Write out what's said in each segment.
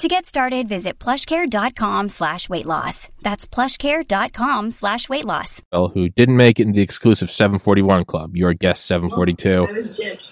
To get started, visit plushcare.com slash weight loss. That's plushcare.com slash weight loss. Well, Who didn't make it in the exclusive 741 club. Your guest 742. I was gypped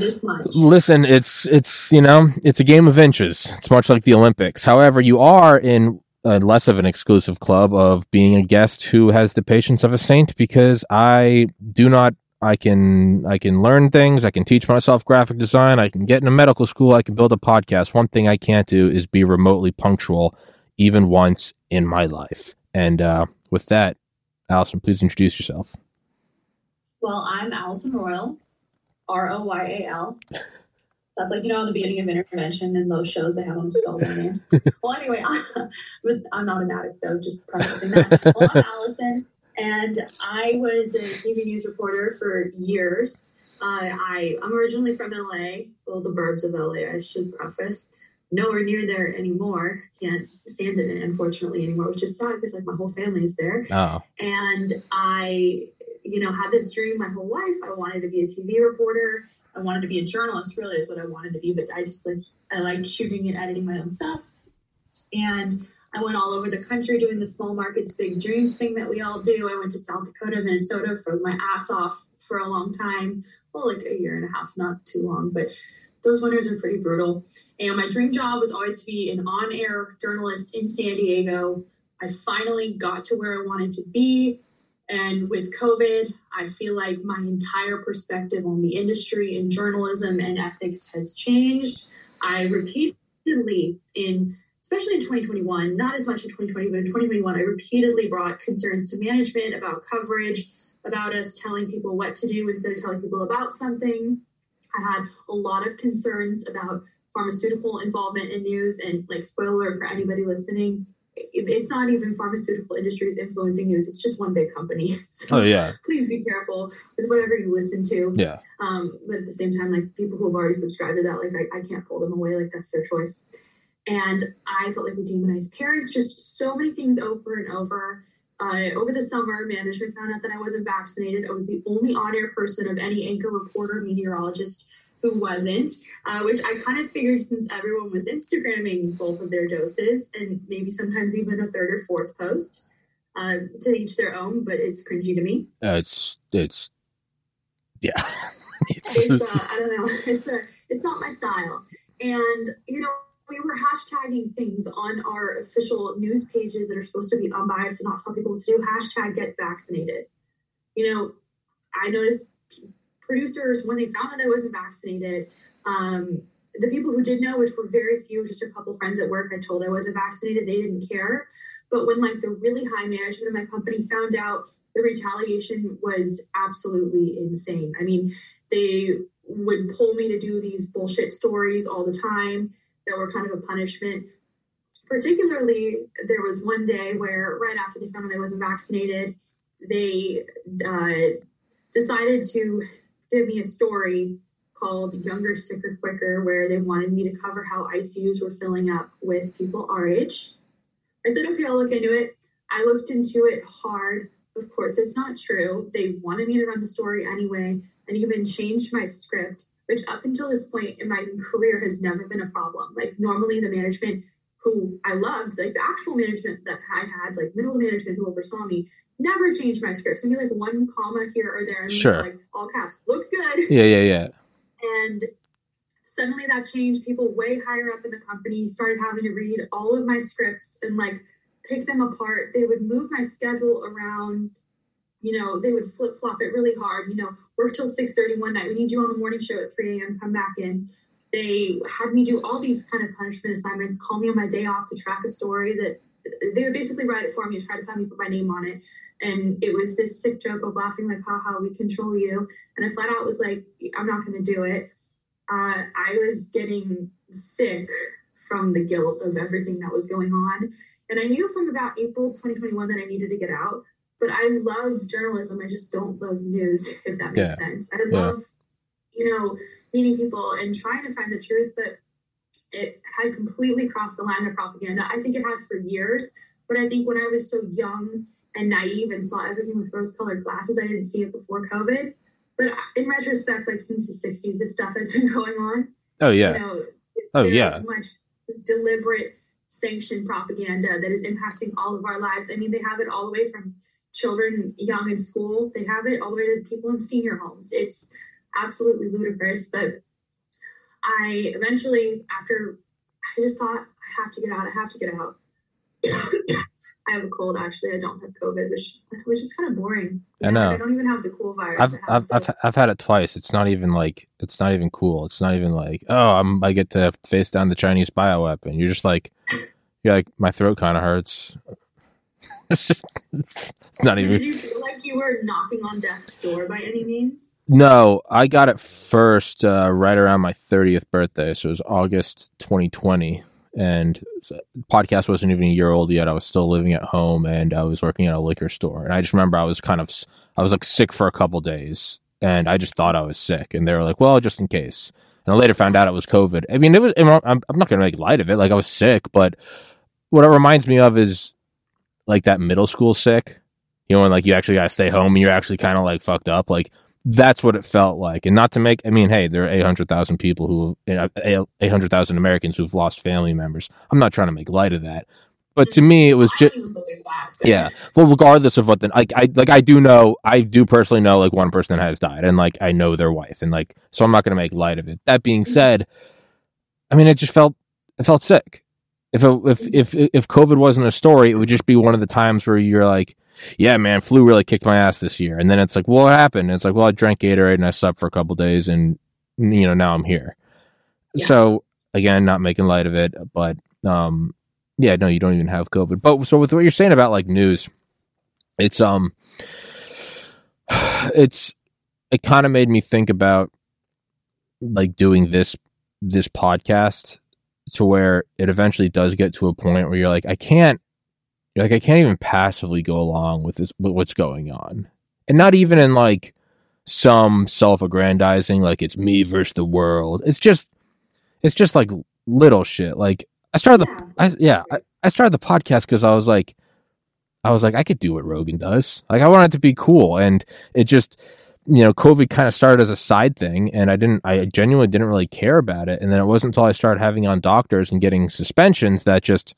this much. Listen, it's it's you know it's a game of inches. It's much like the Olympics. However, you are in uh, less of an exclusive club of being a guest who has the patience of a saint because I do not. I can I can learn things. I can teach myself graphic design. I can get into medical school. I can build a podcast. One thing I can't do is be remotely punctual, even once in my life. And uh, with that, Allison, please introduce yourself. Well, I'm Allison Royal, R O Y A L. That's like you know in the beginning of intervention in those shows they have them the skull their name. well, anyway, I'm not an addict though. Just prefacing that. Well, I'm Allison, and I was a TV news reporter for years. Uh, I I'm originally from LA, well, the burbs of LA. I should preface. Nowhere near there anymore. Can't stand it, unfortunately, anymore, which is sad because like my whole family is there. Oh, And I, you know, had this dream my whole life. I wanted to be a TV reporter. I wanted to be a journalist, really, is what I wanted to be. But I just like, I liked shooting and editing my own stuff. And I went all over the country doing the small markets, big dreams thing that we all do. I went to South Dakota, Minnesota, froze my ass off for a long time. Well, like a year and a half, not too long, but those winters are pretty brutal. And my dream job was always to be an on air journalist in San Diego. I finally got to where I wanted to be. And with COVID, I feel like my entire perspective on the industry and journalism and ethics has changed. I repeatedly, in especially in 2021, not as much in 2020, but in 2021, I repeatedly brought concerns to management about coverage, about us telling people what to do instead of telling people about something. I had a lot of concerns about pharmaceutical involvement in news, and like spoiler for anybody listening, it's not even pharmaceutical industries influencing news. It's just one big company. So oh yeah, please be careful with whatever you listen to. yeah. Um, but at the same time, like people who have already subscribed to that, like I, I can't pull them away. Like that's their choice. And I felt like we demonized parents, just so many things over and over. Uh, over the summer, management found out that I wasn't vaccinated. I was the only on-air person of any anchor, reporter, meteorologist who wasn't, uh, which I kind of figured since everyone was Instagramming both of their doses and maybe sometimes even a third or fourth post. Uh, to each their own, but it's cringy to me. Uh, it's it's yeah. it's, it's uh, I don't know. It's a it's not my style. And you know, we were hashtagging things on our official news pages that are supposed to be unbiased and not tell people what to do. Hashtag get vaccinated. You know, I noticed producers when they found that I wasn't vaccinated. Um, the people who did know, which were very few, just a couple friends at work, I told I wasn't vaccinated. They didn't care. But when like the really high management of my company found out, the retaliation was absolutely insane. I mean, they would pull me to do these bullshit stories all the time that were kind of a punishment. Particularly, there was one day where, right after they found out I wasn't vaccinated, they uh, decided to give me a story called Younger, Sicker, Quicker, where they wanted me to cover how ICUs were filling up with people age. I said, okay, I'll look into it. I looked into it hard. Of course, it's not true. They wanted me to run the story anyway and even changed my script, which up until this point in my career has never been a problem. Like, normally, the management who I loved, like the actual management that I had, like middle management who oversaw me, never changed my scripts. Maybe like one comma here or there, and Sure. like all caps, looks good. yeah, yeah, yeah. And suddenly that changed. People way higher up in the company started having to read all of my scripts and like pick them apart. They would move my schedule around. You know, they would flip flop it really hard. You know, work till six thirty one night. We need you on the morning show at three a.m. Come back in. They had me do all these kind of punishment assignments. Call me on my day off to track a story that they would basically write it for me and try to have me put my name on it. And it was this sick joke of laughing like, haha, we control you. And I flat out was like, I'm not going to do it. Uh, I was getting sick from the guilt of everything that was going on. And I knew from about April 2021 that I needed to get out. But I love journalism. I just don't love news, if that makes yeah. sense. I love, yeah. you know, meeting people and trying to find the truth, but it had completely crossed the line of propaganda. I think it has for years, but I think when I was so young and naive and saw everything with rose colored glasses, I didn't see it before COVID. But in retrospect, like since the 60s, this stuff has been going on. Oh, yeah. You know, oh, yeah. Much deliberate sanctioned propaganda that is impacting all of our lives. I mean, they have it all the way from children young in school, they have it all the way to people in senior homes. It's absolutely ludicrous. But I eventually, after I just thought, I have to get out, I have to get out. I have a cold actually. I don't have COVID, which which is kind of boring. I know. I don't even have the cool virus. I've I've, I've, I've had it twice. It's not even like it's not even cool. It's not even like oh I'm I get to face down the Chinese bioweapon. You're just like you're like my throat kind of hurts. It's just not even. Did you feel like you were knocking on death's door by any means? No, I got it first uh, right around my 30th birthday, so it was August 2020 and podcast wasn't even a year old yet. I was still living at home and I was working at a liquor store. And I just remember I was kind of, I was like sick for a couple days and I just thought I was sick. And they were like, well, just in case. And I later found out it was COVID. I mean, it was, I'm, I'm not going to make light of it. Like I was sick, but what it reminds me of is like that middle school sick, you know, when like you actually got to stay home and you're actually kind of like fucked up. Like that's what it felt like. And not to make, I mean, hey, there are 800,000 people who, 800,000 Americans who've lost family members. I'm not trying to make light of that. But to me, it was just, yeah. Well, regardless of what, the, like, I, like, I do know, I do personally know, like, one person that has died, and, like, I know their wife, and, like, so I'm not going to make light of it. That being mm-hmm. said, I mean, it just felt, it felt sick. If, it, if, if, if COVID wasn't a story, it would just be one of the times where you're like, yeah, man, flu really kicked my ass this year. And then it's like, well, what happened? And it's like, well, I drank Gatorade and I slept for a couple days, and you know, now I'm here. Yeah. So again, not making light of it, but um, yeah, no, you don't even have COVID. But so with what you're saying about like news, it's um, it's it kind of made me think about like doing this this podcast to where it eventually does get to a point where you're like, I can't like I can't even passively go along with this with what's going on. And not even in like some self-aggrandizing like it's me versus the world. It's just it's just like little shit. Like I started the I, yeah, I, I started the podcast cuz I was like I was like I could do what Rogan does. Like I wanted to be cool and it just you know, COVID kind of started as a side thing, and I didn't, I genuinely didn't really care about it. And then it wasn't until I started having on doctors and getting suspensions that just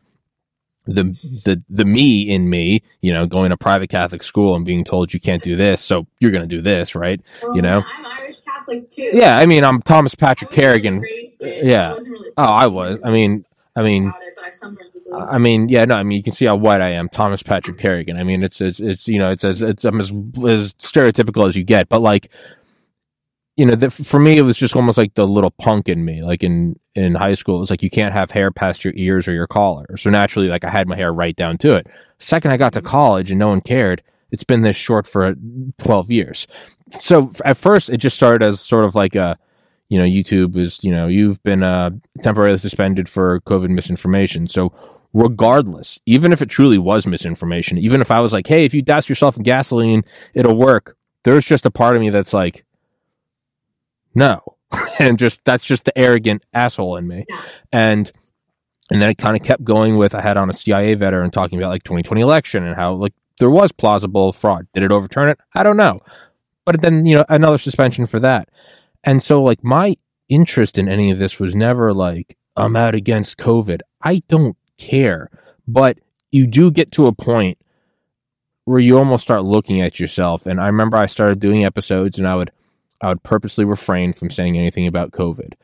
the the the me in me, you know, going to private Catholic school and being told you can't do this, so you're going to do this, right? Well, you know, I'm Irish Catholic too. Yeah, I mean, I'm Thomas Patrick Kerrigan. Uh, yeah. I really oh, I was. I mean, I mean, it, I, I mean, yeah, no, I mean, you can see how white I am, Thomas Patrick Kerrigan. I mean, it's it's it's you know, it's as it's I'm as, as stereotypical as you get, but like you know, the, for me, it was just almost like the little punk in me. Like in in high school, it was like you can't have hair past your ears or your collar. So naturally, like I had my hair right down to it. Second, I got to college and no one cared. It's been this short for twelve years. So at first, it just started as sort of like a, you know, YouTube is you know you've been uh, temporarily suspended for COVID misinformation. So regardless, even if it truly was misinformation, even if I was like, hey, if you douse yourself in gasoline, it'll work. There's just a part of me that's like no. and just that's just the arrogant asshole in me. And and then it kind of kept going with I had on a CIA veteran talking about like 2020 election and how like there was plausible fraud. Did it overturn it? I don't know. But then, you know, another suspension for that. And so like my interest in any of this was never like I'm out against COVID. I don't care. But you do get to a point where you almost start looking at yourself. And I remember I started doing episodes and I would I would purposely refrain from saying anything about COVID.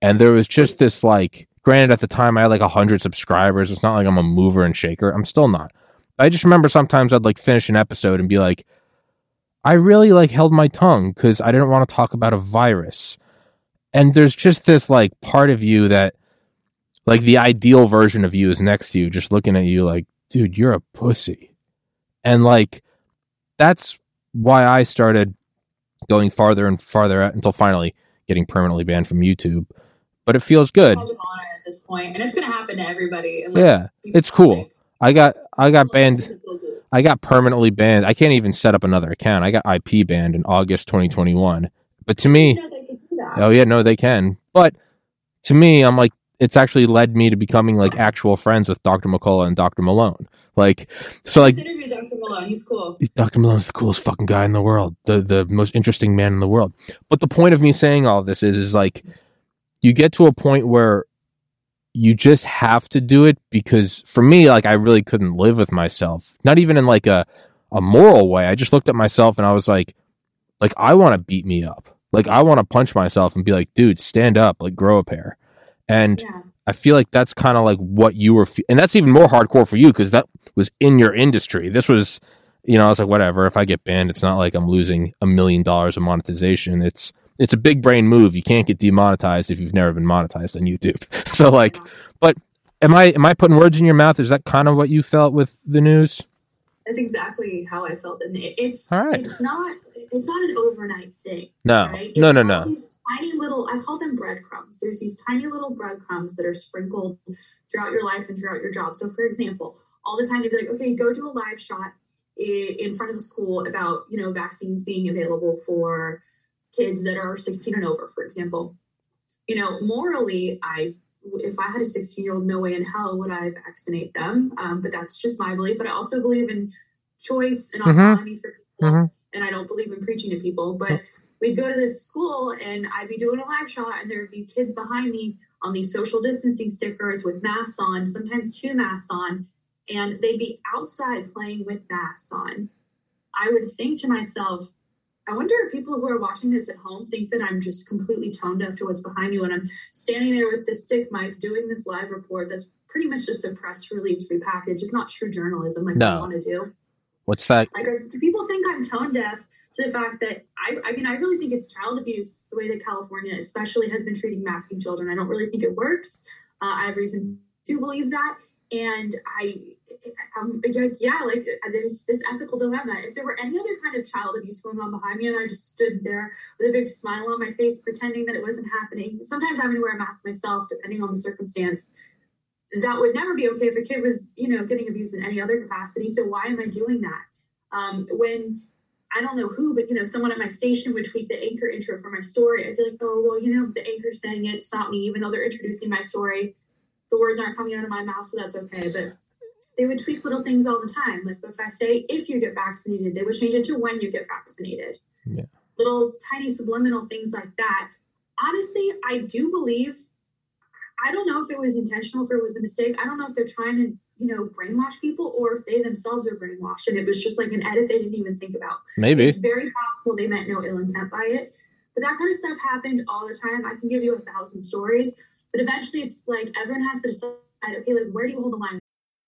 And there was just this like, granted, at the time I had like a hundred subscribers. It's not like I'm a mover and shaker. I'm still not. I just remember sometimes I'd like finish an episode and be like, I really like held my tongue because I didn't want to talk about a virus. And there's just this like part of you that, like, the ideal version of you is next to you, just looking at you like, dude, you're a pussy. And like, that's why I started going farther and farther out until finally getting permanently banned from YouTube. But it feels good. At this point, and it's going to happen to everybody. Yeah, it's cool. I got I got banned. I got permanently banned. I can't even set up another account. I got IP banned in August 2021. But to me, oh yeah, no, they can. But to me, I'm like, it's actually led me to becoming like actual friends with Dr. McCullough and Dr. Malone. Like, so like, interview Dr. Malone. He's cool. Dr. Malone's the coolest fucking guy in the world, the the most interesting man in the world. But the point of me saying all this is, is like, you get to a point where you just have to do it because for me, like, I really couldn't live with myself. Not even in like a a moral way. I just looked at myself and I was like, like, I want to beat me up. Like, I want to punch myself and be like, dude, stand up, like, grow a pair. And Yeah. I feel like that's kind of like what you were, fe- and that's even more hardcore for you because that was in your industry. This was, you know, I was like, whatever. If I get banned, it's not like I'm losing a million dollars of monetization. It's it's a big brain move. You can't get demonetized if you've never been monetized on YouTube. So like, but am I am I putting words in your mouth? Is that kind of what you felt with the news? That's exactly how I felt, and it's All right. it's not it's not an overnight thing. No, right? no, no, no. These tiny little, I call them breadcrumbs. There's these tiny little breadcrumbs that are sprinkled throughout your life and throughout your job. So, for example, all the time they'd be like, okay, go do a live shot in front of a school about you know vaccines being available for kids that are 16 and over, for example. You know, morally, I if I had a 16 year old, no way in hell would I vaccinate them. Um, but that's just my belief. But I also believe in choice and Mhm. autonomy for people Mhm. and I don't believe in preaching to people, but we'd go to this school and I'd be doing a live shot and there'd be kids behind me on these social distancing stickers with masks on, sometimes two masks on, and they'd be outside playing with masks on. I would think to myself, I wonder if people who are watching this at home think that I'm just completely tone deaf to what's behind me when I'm standing there with this stick mic doing this live report that's pretty much just a press release repackaged. It's not true journalism like No. I want to do. What's that? Like, do people think I'm tone deaf to the fact that I, I mean, I really think it's child abuse the way that California, especially, has been treating masking children. I don't really think it works. Uh, I have reason to believe that, and I, um, yeah, like there's this ethical dilemma. If there were any other kind of child abuse going on behind me, and I just stood there with a big smile on my face, pretending that it wasn't happening, sometimes having to wear a mask myself, depending on the circumstance that would never be okay if a kid was, you know, getting abused in any other capacity. So why am I doing that? Um, when I don't know who, but you know, someone at my station would tweet the anchor intro for my story. I'd be like, oh well, you know, the anchor's saying it, it's not me, even though they're introducing my story. The words aren't coming out of my mouth, so that's okay. But they would tweak little things all the time. Like if I say if you get vaccinated, they would change it to when you get vaccinated. Yeah. Little tiny subliminal things like that. Honestly, I do believe I don't know if it was intentional, if it was a mistake. I don't know if they're trying to, you know, brainwash people or if they themselves are brainwashed and it was just like an edit they didn't even think about. Maybe. It's very possible they meant no ill intent by it. But that kind of stuff happened all the time. I can give you a thousand stories. But eventually it's like everyone has to decide, okay, like where do you hold the line?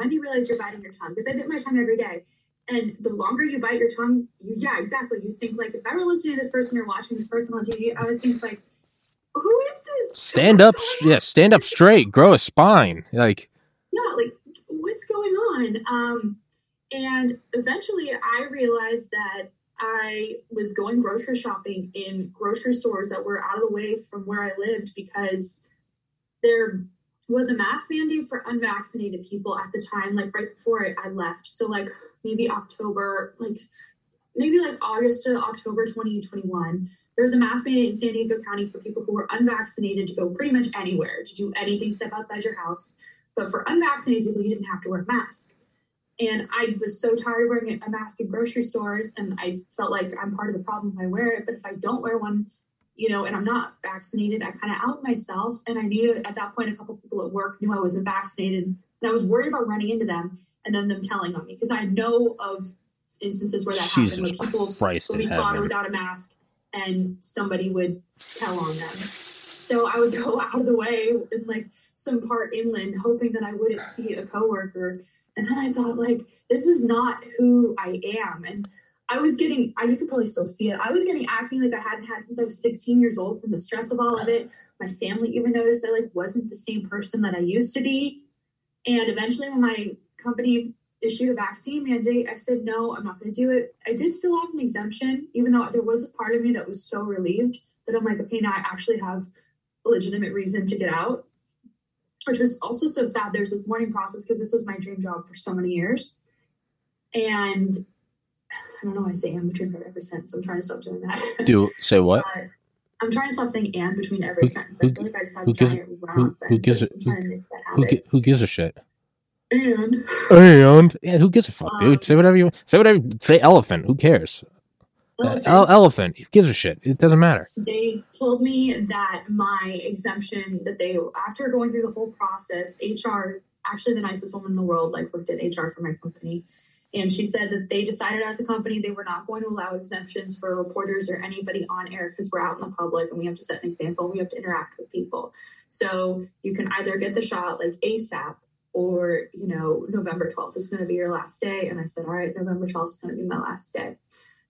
When do you realize you're biting your tongue? Because I bit my tongue every day. And the longer you bite your tongue, you, yeah, exactly. You think like if I were listening to this person or watching this person on TV, I would think like, who is this? Stand up. Yeah, stand up straight. Grow a spine. Like, yeah, like what's going on? Um, and eventually I realized that I was going grocery shopping in grocery stores that were out of the way from where I lived because there was a mask mandate for unvaccinated people at the time, like right before I, left. So like maybe October, like maybe like August to October 2021. There was a mask mandate in San Diego County for people who were unvaccinated to go pretty much anywhere, to do anything, step outside your house. But for unvaccinated people, you didn't have to wear a mask. And I was so tired of wearing a mask in grocery stores, and I felt like I'm part of the problem if I wear it. But if I don't wear one, you know, and I'm not vaccinated, I kind of out myself. And I knew at that point, a couple people at work knew I wasn't vaccinated, and I was worried about running into them and then them telling on me because I know of instances where that Jesus happened, where people Christ would be spotted without a mask, and somebody would tell on them. So I would go out of the way in like some part inland, hoping that I wouldn't see a coworker. And then I thought, like, this is not who I am. And I was getting, I, you could probably still see it. I was getting acne like I hadn't had since I was 16 years old from the stress of all of it. My family even noticed I like wasn't the same person that I used to be. And eventually, when my company issued a vaccine mandate, I said, no, I'm not going to do it. I did fill out an exemption, even though there was a part of me that was so relieved that I'm like, okay, now I actually have a legitimate reason to get out, which was also so sad. There's this mourning process because this was my dream job for so many years. And I don't know why I say and between every sentence. I'm trying to stop doing that. Do say what? Uh, I'm trying to stop saying and between every Who- sentence. who- I feel like I just have who gives- giant who- who gives sentences. it- I'm to mix that Who, habit. gi- who gives a shit? and And yeah, who gives a fuck, dude? Um, Say whatever you say. Whatever. Say elephant. Who cares? Uh, elephant. Who gives a shit? It doesn't matter. they told me that my exemption that they after going through the whole process hr actually the nicest woman in the world like worked at hr for my company and she said that they decided as a company they were not going to allow exemptions for reporters or anybody on air because we're out in the public and we have to set an example we have to interact with people so you can either get the shot like asap or you know november 12th is going to be your last day and i said all right november 12th is going to be my last day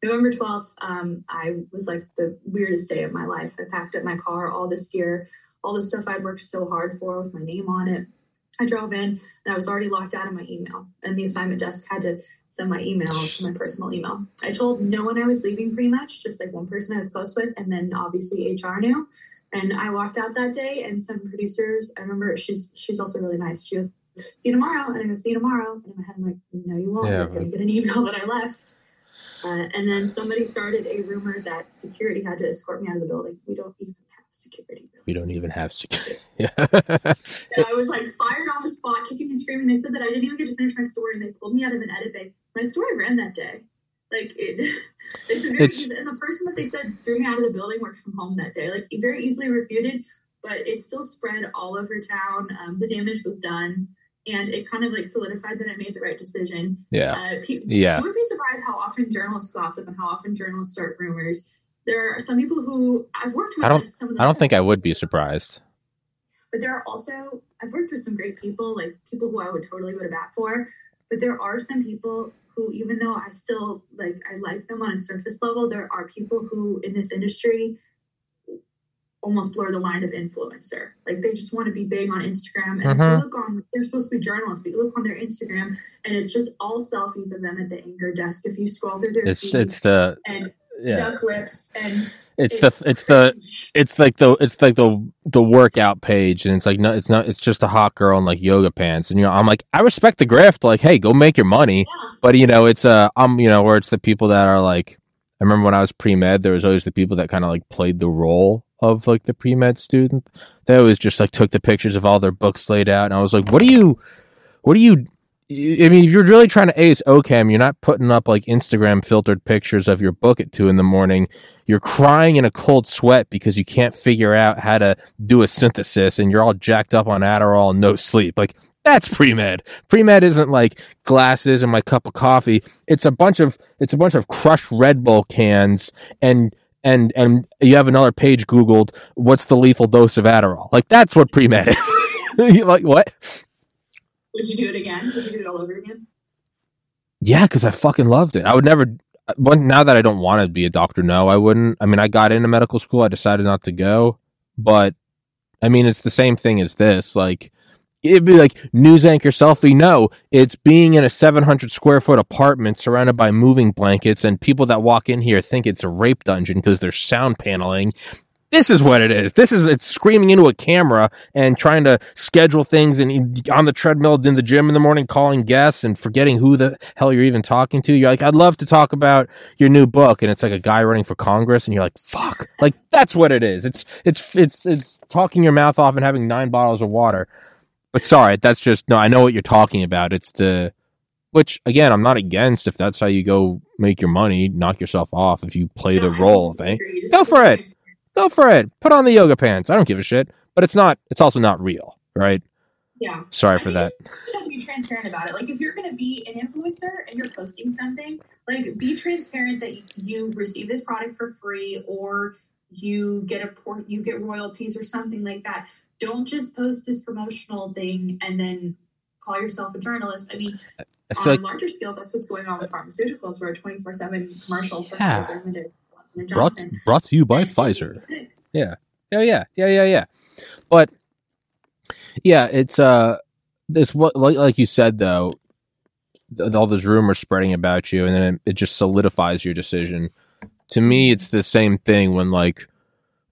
November 12th, um, I was like the weirdest day of my life. I packed up my car, all this gear, all the stuff I'd worked so hard for with my name on it. I drove in and I was already locked out of my email, and the assignment desk had to send my email to my personal email. I told no one I was leaving pretty much, just like one person I was close with, and then obviously HR knew. And I walked out that day, and some producers, I remember she's she's also really nice. She was "See you tomorrow," and I go, "See you tomorrow." And in my head, I'm like, "No, you won't. Yeah, You're gonna get an email that I left." Uh, and then somebody started a rumor that security had to escort me out of the building. We don't even security. We don't even have security. Yeah. I was like fired on the spot, kicking and screaming. They said that I didn't even get to finish my story, and they pulled me out of an edit bay. My story ran that day. Like it, it's a very It's- easy. And the person that they said threw me out of the building worked from home that day. Like very easily refuted, but it still spread all over town. Um, the damage was done, and it kind of like solidified that I made the right decision. yeah. Uh, Yeah. you would be surprised how often journalists gossip and how often journalists start rumors. There are some people who I've worked with. I don't- some of the I don't think I would be surprised. but there are also I've worked with some great people, like people who I would totally go to bat for. But there are some people who, even though I still like I like them on a surface level, there are people who in this industry almost blur the line of influencer. Like they just want to be big on Instagram. And if Mhm. you look on they're supposed to be journalists, but you look on their Instagram and it's just all selfies of them at the anchor desk. If you scroll through their It's feed it's the and yeah. duck lips and It's the it's the it's like the it's like the the workout page and it's like no it's not it's just a hot girl in like yoga pants and you know I'm like I respect the grift like hey go make your money yeah. but you know it's uh I'm you know where it's the people that are like I remember when I was pre med there was always the people that kind of like played the role of like the pre med student they always just like took the pictures of all their books laid out and I was like what do you what do you I mean, if you're really trying to ace OChem, you're not putting up like Instagram filtered pictures of your book at two in the morning. You're crying in a cold sweat because you can't figure out how to do a synthesis and you're all jacked up on Adderall and no sleep. Like, that's pre med. Pre med isn't like glasses and my cup of coffee. It's a bunch of, it's a bunch of crushed Red Bull cans and, and, and you have another page Googled, what's the lethal dose of Adderall? Like, that's what pre med is. Like, what? Would you do it again? Would you do it all over again? Yeah, because I fucking loved it. I would never. One now that I don't want to be a doctor, no, I wouldn't. I mean, I got into medical school. I decided not to go, but I mean, it's the same thing as this. Like, it'd be like news anchor selfie. No, it's being in a 700 square foot apartment surrounded by moving blankets, and people that walk in here think it's a rape dungeon because there's sound paneling. This is what it is. This is it's screaming into a camera and trying to schedule things and on the treadmill in the gym in the morning, calling guests and forgetting who the hell you're even talking to. You're like, I'd love to talk about your new book, and it's like a guy running for Congress, and you're like, fuck, like that's what it is. It's it's it's it's talking your mouth off and having nine bottles of water. But sorry, that's just no. I know what you're talking about. It's the which again, I'm not against if that's how you go make your money, knock yourself off if you play the No, I role eh? Go for it. Go for it. Put on the yoga pants. I don't give a shit. But it's not. It's also not real, right? Yeah. Sorry I for that. You just have to be transparent about it. Like if you're going to be an influencer and you're posting something, like be transparent that you receive this product for free or you get a port, you get royalties or something like that. Don't just post this promotional thing and then call yourself a journalist. I mean, I on feel a like larger scale, that's what's going on with pharmaceuticals. We're a 24 7 commercial for Yeah. Pfizer, Johnson and brought Johnson. brought to you by And Pfizer. Yeah. Yeah, yeah, yeah, yeah, yeah. But yeah, it's uh, this what like, like you said though, th- all those rumors spreading about you, and then it, it just solidifies your decision. To me, it's the same thing when like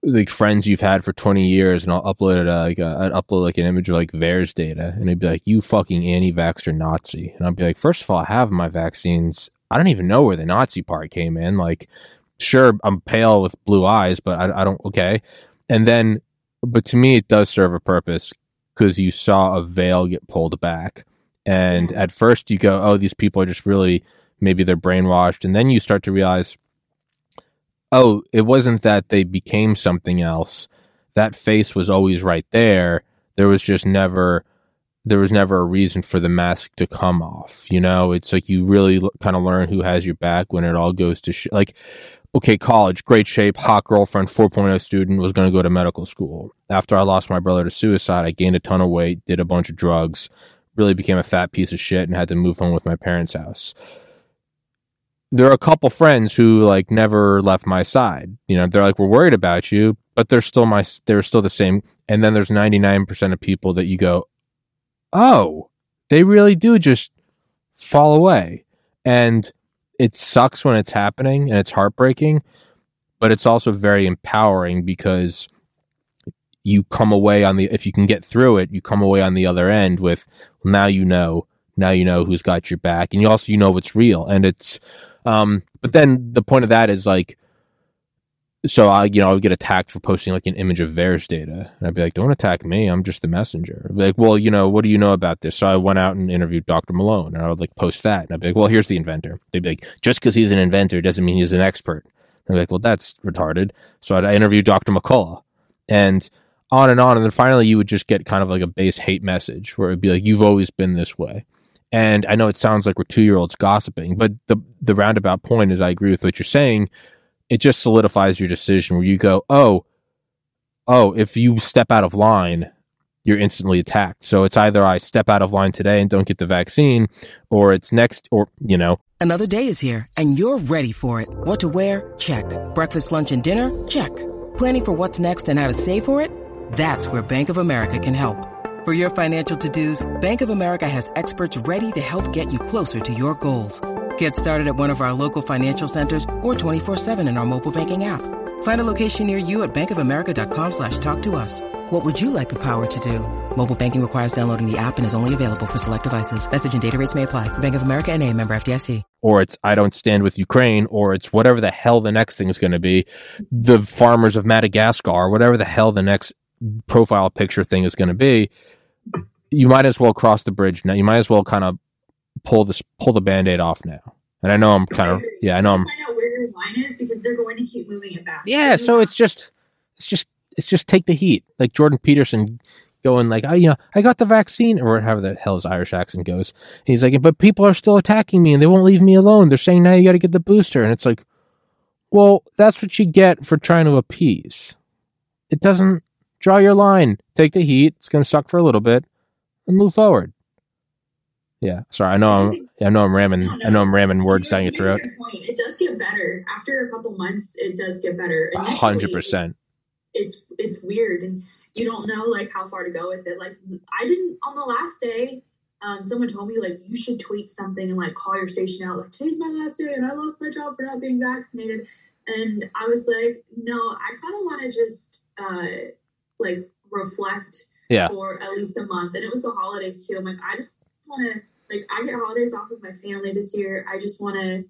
like friends you've had for twenty years, and I'll upload it uh, like uh, I'd upload like an image of like VAERS data, and they'd be like, "You fucking anti-vaxxer Nazi," and I'd be like, first of all, I have my vaccines. I don't even know where the Nazi part came in. Like, sure, I'm pale with blue eyes, but I, I don't. Okay, and then but to me it does serve a purpose because you saw a veil get pulled back. And at first you go oh these people are just really maybe they're brainwashed. And then you start to realize oh it wasn't that they became something else. That face was always right there. There was just never there was never a reason for the mask to come off you know? It's like you really kind of learn who has your back when it all goes to sh- like okay, college, great shape, hot girlfriend, 4.0 student, was going to go to medical school. After I lost my brother to suicide, I gained a ton of weight, did a bunch of drugs, really became a fat piece of shit, and had to move home with my parents' house. There are a couple friends who like never left my side. You know, they're like, we're worried about you, but they're still my, they're still the same. And then there's 99% of people that you go, oh, they really do just fall away. And it sucks when it's happening and it's heartbreaking, but it's also very empowering because you come away on the if you can get through it, you come away on the other end with now you know, now you know who's got your back. And you also you know what's real. And it's um but then the point of that is like so I, you know, I would get attacked for posting like an image of VAERS data, and I'd be like, "Don't attack me. I'm just the messenger." Like, well, you know, what do you know about this? So I went out and interviewed Dr. Malone, and I would like post that, and I'd be like, "Well, here's the inventor." They'd be like, "Just because he's an inventor doesn't mean he's an expert." And I'd be like, "Well, that's retarded." So I'd interview Dr. McCullough, and on and on, and then finally you would just get kind of like a base hate message where it'd be like, "You've always been this way." And I know it sounds like we're two year olds gossiping, but the the roundabout point is I agree with what you're saying it just solidifies your decision where you go, oh, oh, if you step out of line, you're instantly attacked. So it's either I step out of line today and don't get the vaccine, or it's next, or, you know, Another day is here, and you're ready for it. What to wear? Check. Breakfast, lunch, and dinner? Check. Planning for what's next and how to save for it? That's where Bank of America can help. For your financial to-dos, Bank of America has experts ready to help get you closer to your goals. Get started at one of our local financial centers or 24-7 in our mobile banking app. Find a location near you at bankofamerica.com slash talk to us. What would you like the power to do? Mobile banking requires downloading the app and is only available for select devices. Message and data rates may apply. Bank of America and a member FDIC. or it's I don't stand with Ukraine, or it's whatever the hell the next thing is going to be, the farmers of Madagascar, whatever the hell the next profile picture thing is going to be, you might as well cross the bridge now. You might as well kind of pull this pull the band-aid off now. And I know I'm kind of yeah, I know I'm find out where your line is because they're going to keep moving it back. Yeah, so it's just it's just it's just take the heat. Like Jordan Peterson going like, oh, you know, I got the vaccine or whatever the hell his Irish accent goes. He's like, but people are still attacking me and they won't leave me alone. They're saying now you got to get the booster, and it's like, well, that's what you get for trying to appease. It doesn't draw your line. Take the heat. It's going to suck for a little bit, and move forward. Yeah, sorry. I know I'm. I know I'm ramming. No, no. I know I'm ramming words down your throat. good point. It does get better after a couple months. It does get better. Hundred percent. It's it's weird, and you don't know like how far to go with it. Like I didn't on the last day. Um, someone told me like you should tweet something and like call your station out like today's my last day and I lost my job for not being vaccinated. And I was like, no, I kind of want to just uh like reflect Yeah. for at least a month. And it was the holidays too. I'm like, I just want to like I get holidays off with my family this year. I just want to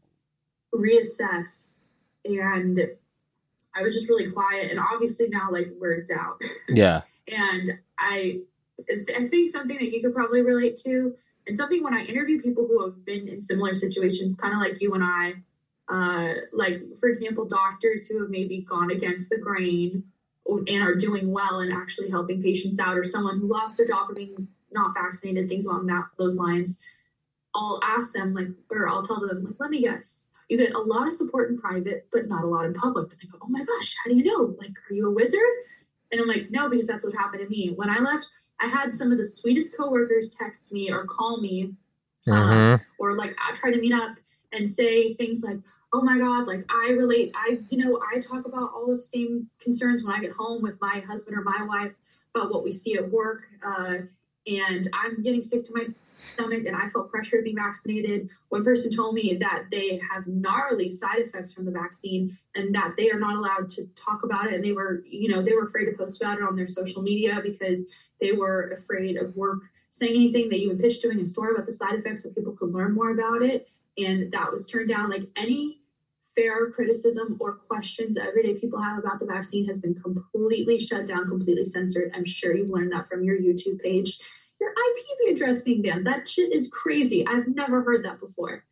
reassess. And I was just really quiet. And obviously now like words out. Yeah. and I I think something that you could probably relate to, and something when I interview people who have been in similar situations, kind of like you and I, uh, like for example, doctors who have maybe gone against the grain and are doing well and actually helping patients out, or someone who lost their job being not vaccinated, things along that those lines. I'll ask them like, or I'll tell them like, let me guess. You get a lot of support in private, but not a lot in public. And they go, "Oh my gosh, how do you know? Like, are you a wizard?" And I'm like, no, because that's what happened to me. When I left, I had some of the sweetest coworkers text me or call me uh, Mhm. or like I try to meet up and say things like, "Oh my God, like I relate. I, you know, I talk about all of the same concerns when I get home with my husband or my wife about what we see at work." Uh, and I'm getting sick to my stomach, and I felt pressure to be vaccinated. One person told me that they have gnarly side effects from the vaccine, and that they are not allowed to talk about it. And they were, you know, they were afraid to post about it on their social media because they were afraid of work saying anything. They even pitched doing a story about the side effects so people could learn more about it. And that was turned down. Like any fair criticism or questions that everyday people have about the vaccine has been completely shut down, completely censored. I'm sure you've learned that from your YouTube page. Your IP address being banned. That shit is crazy. I've never heard that before.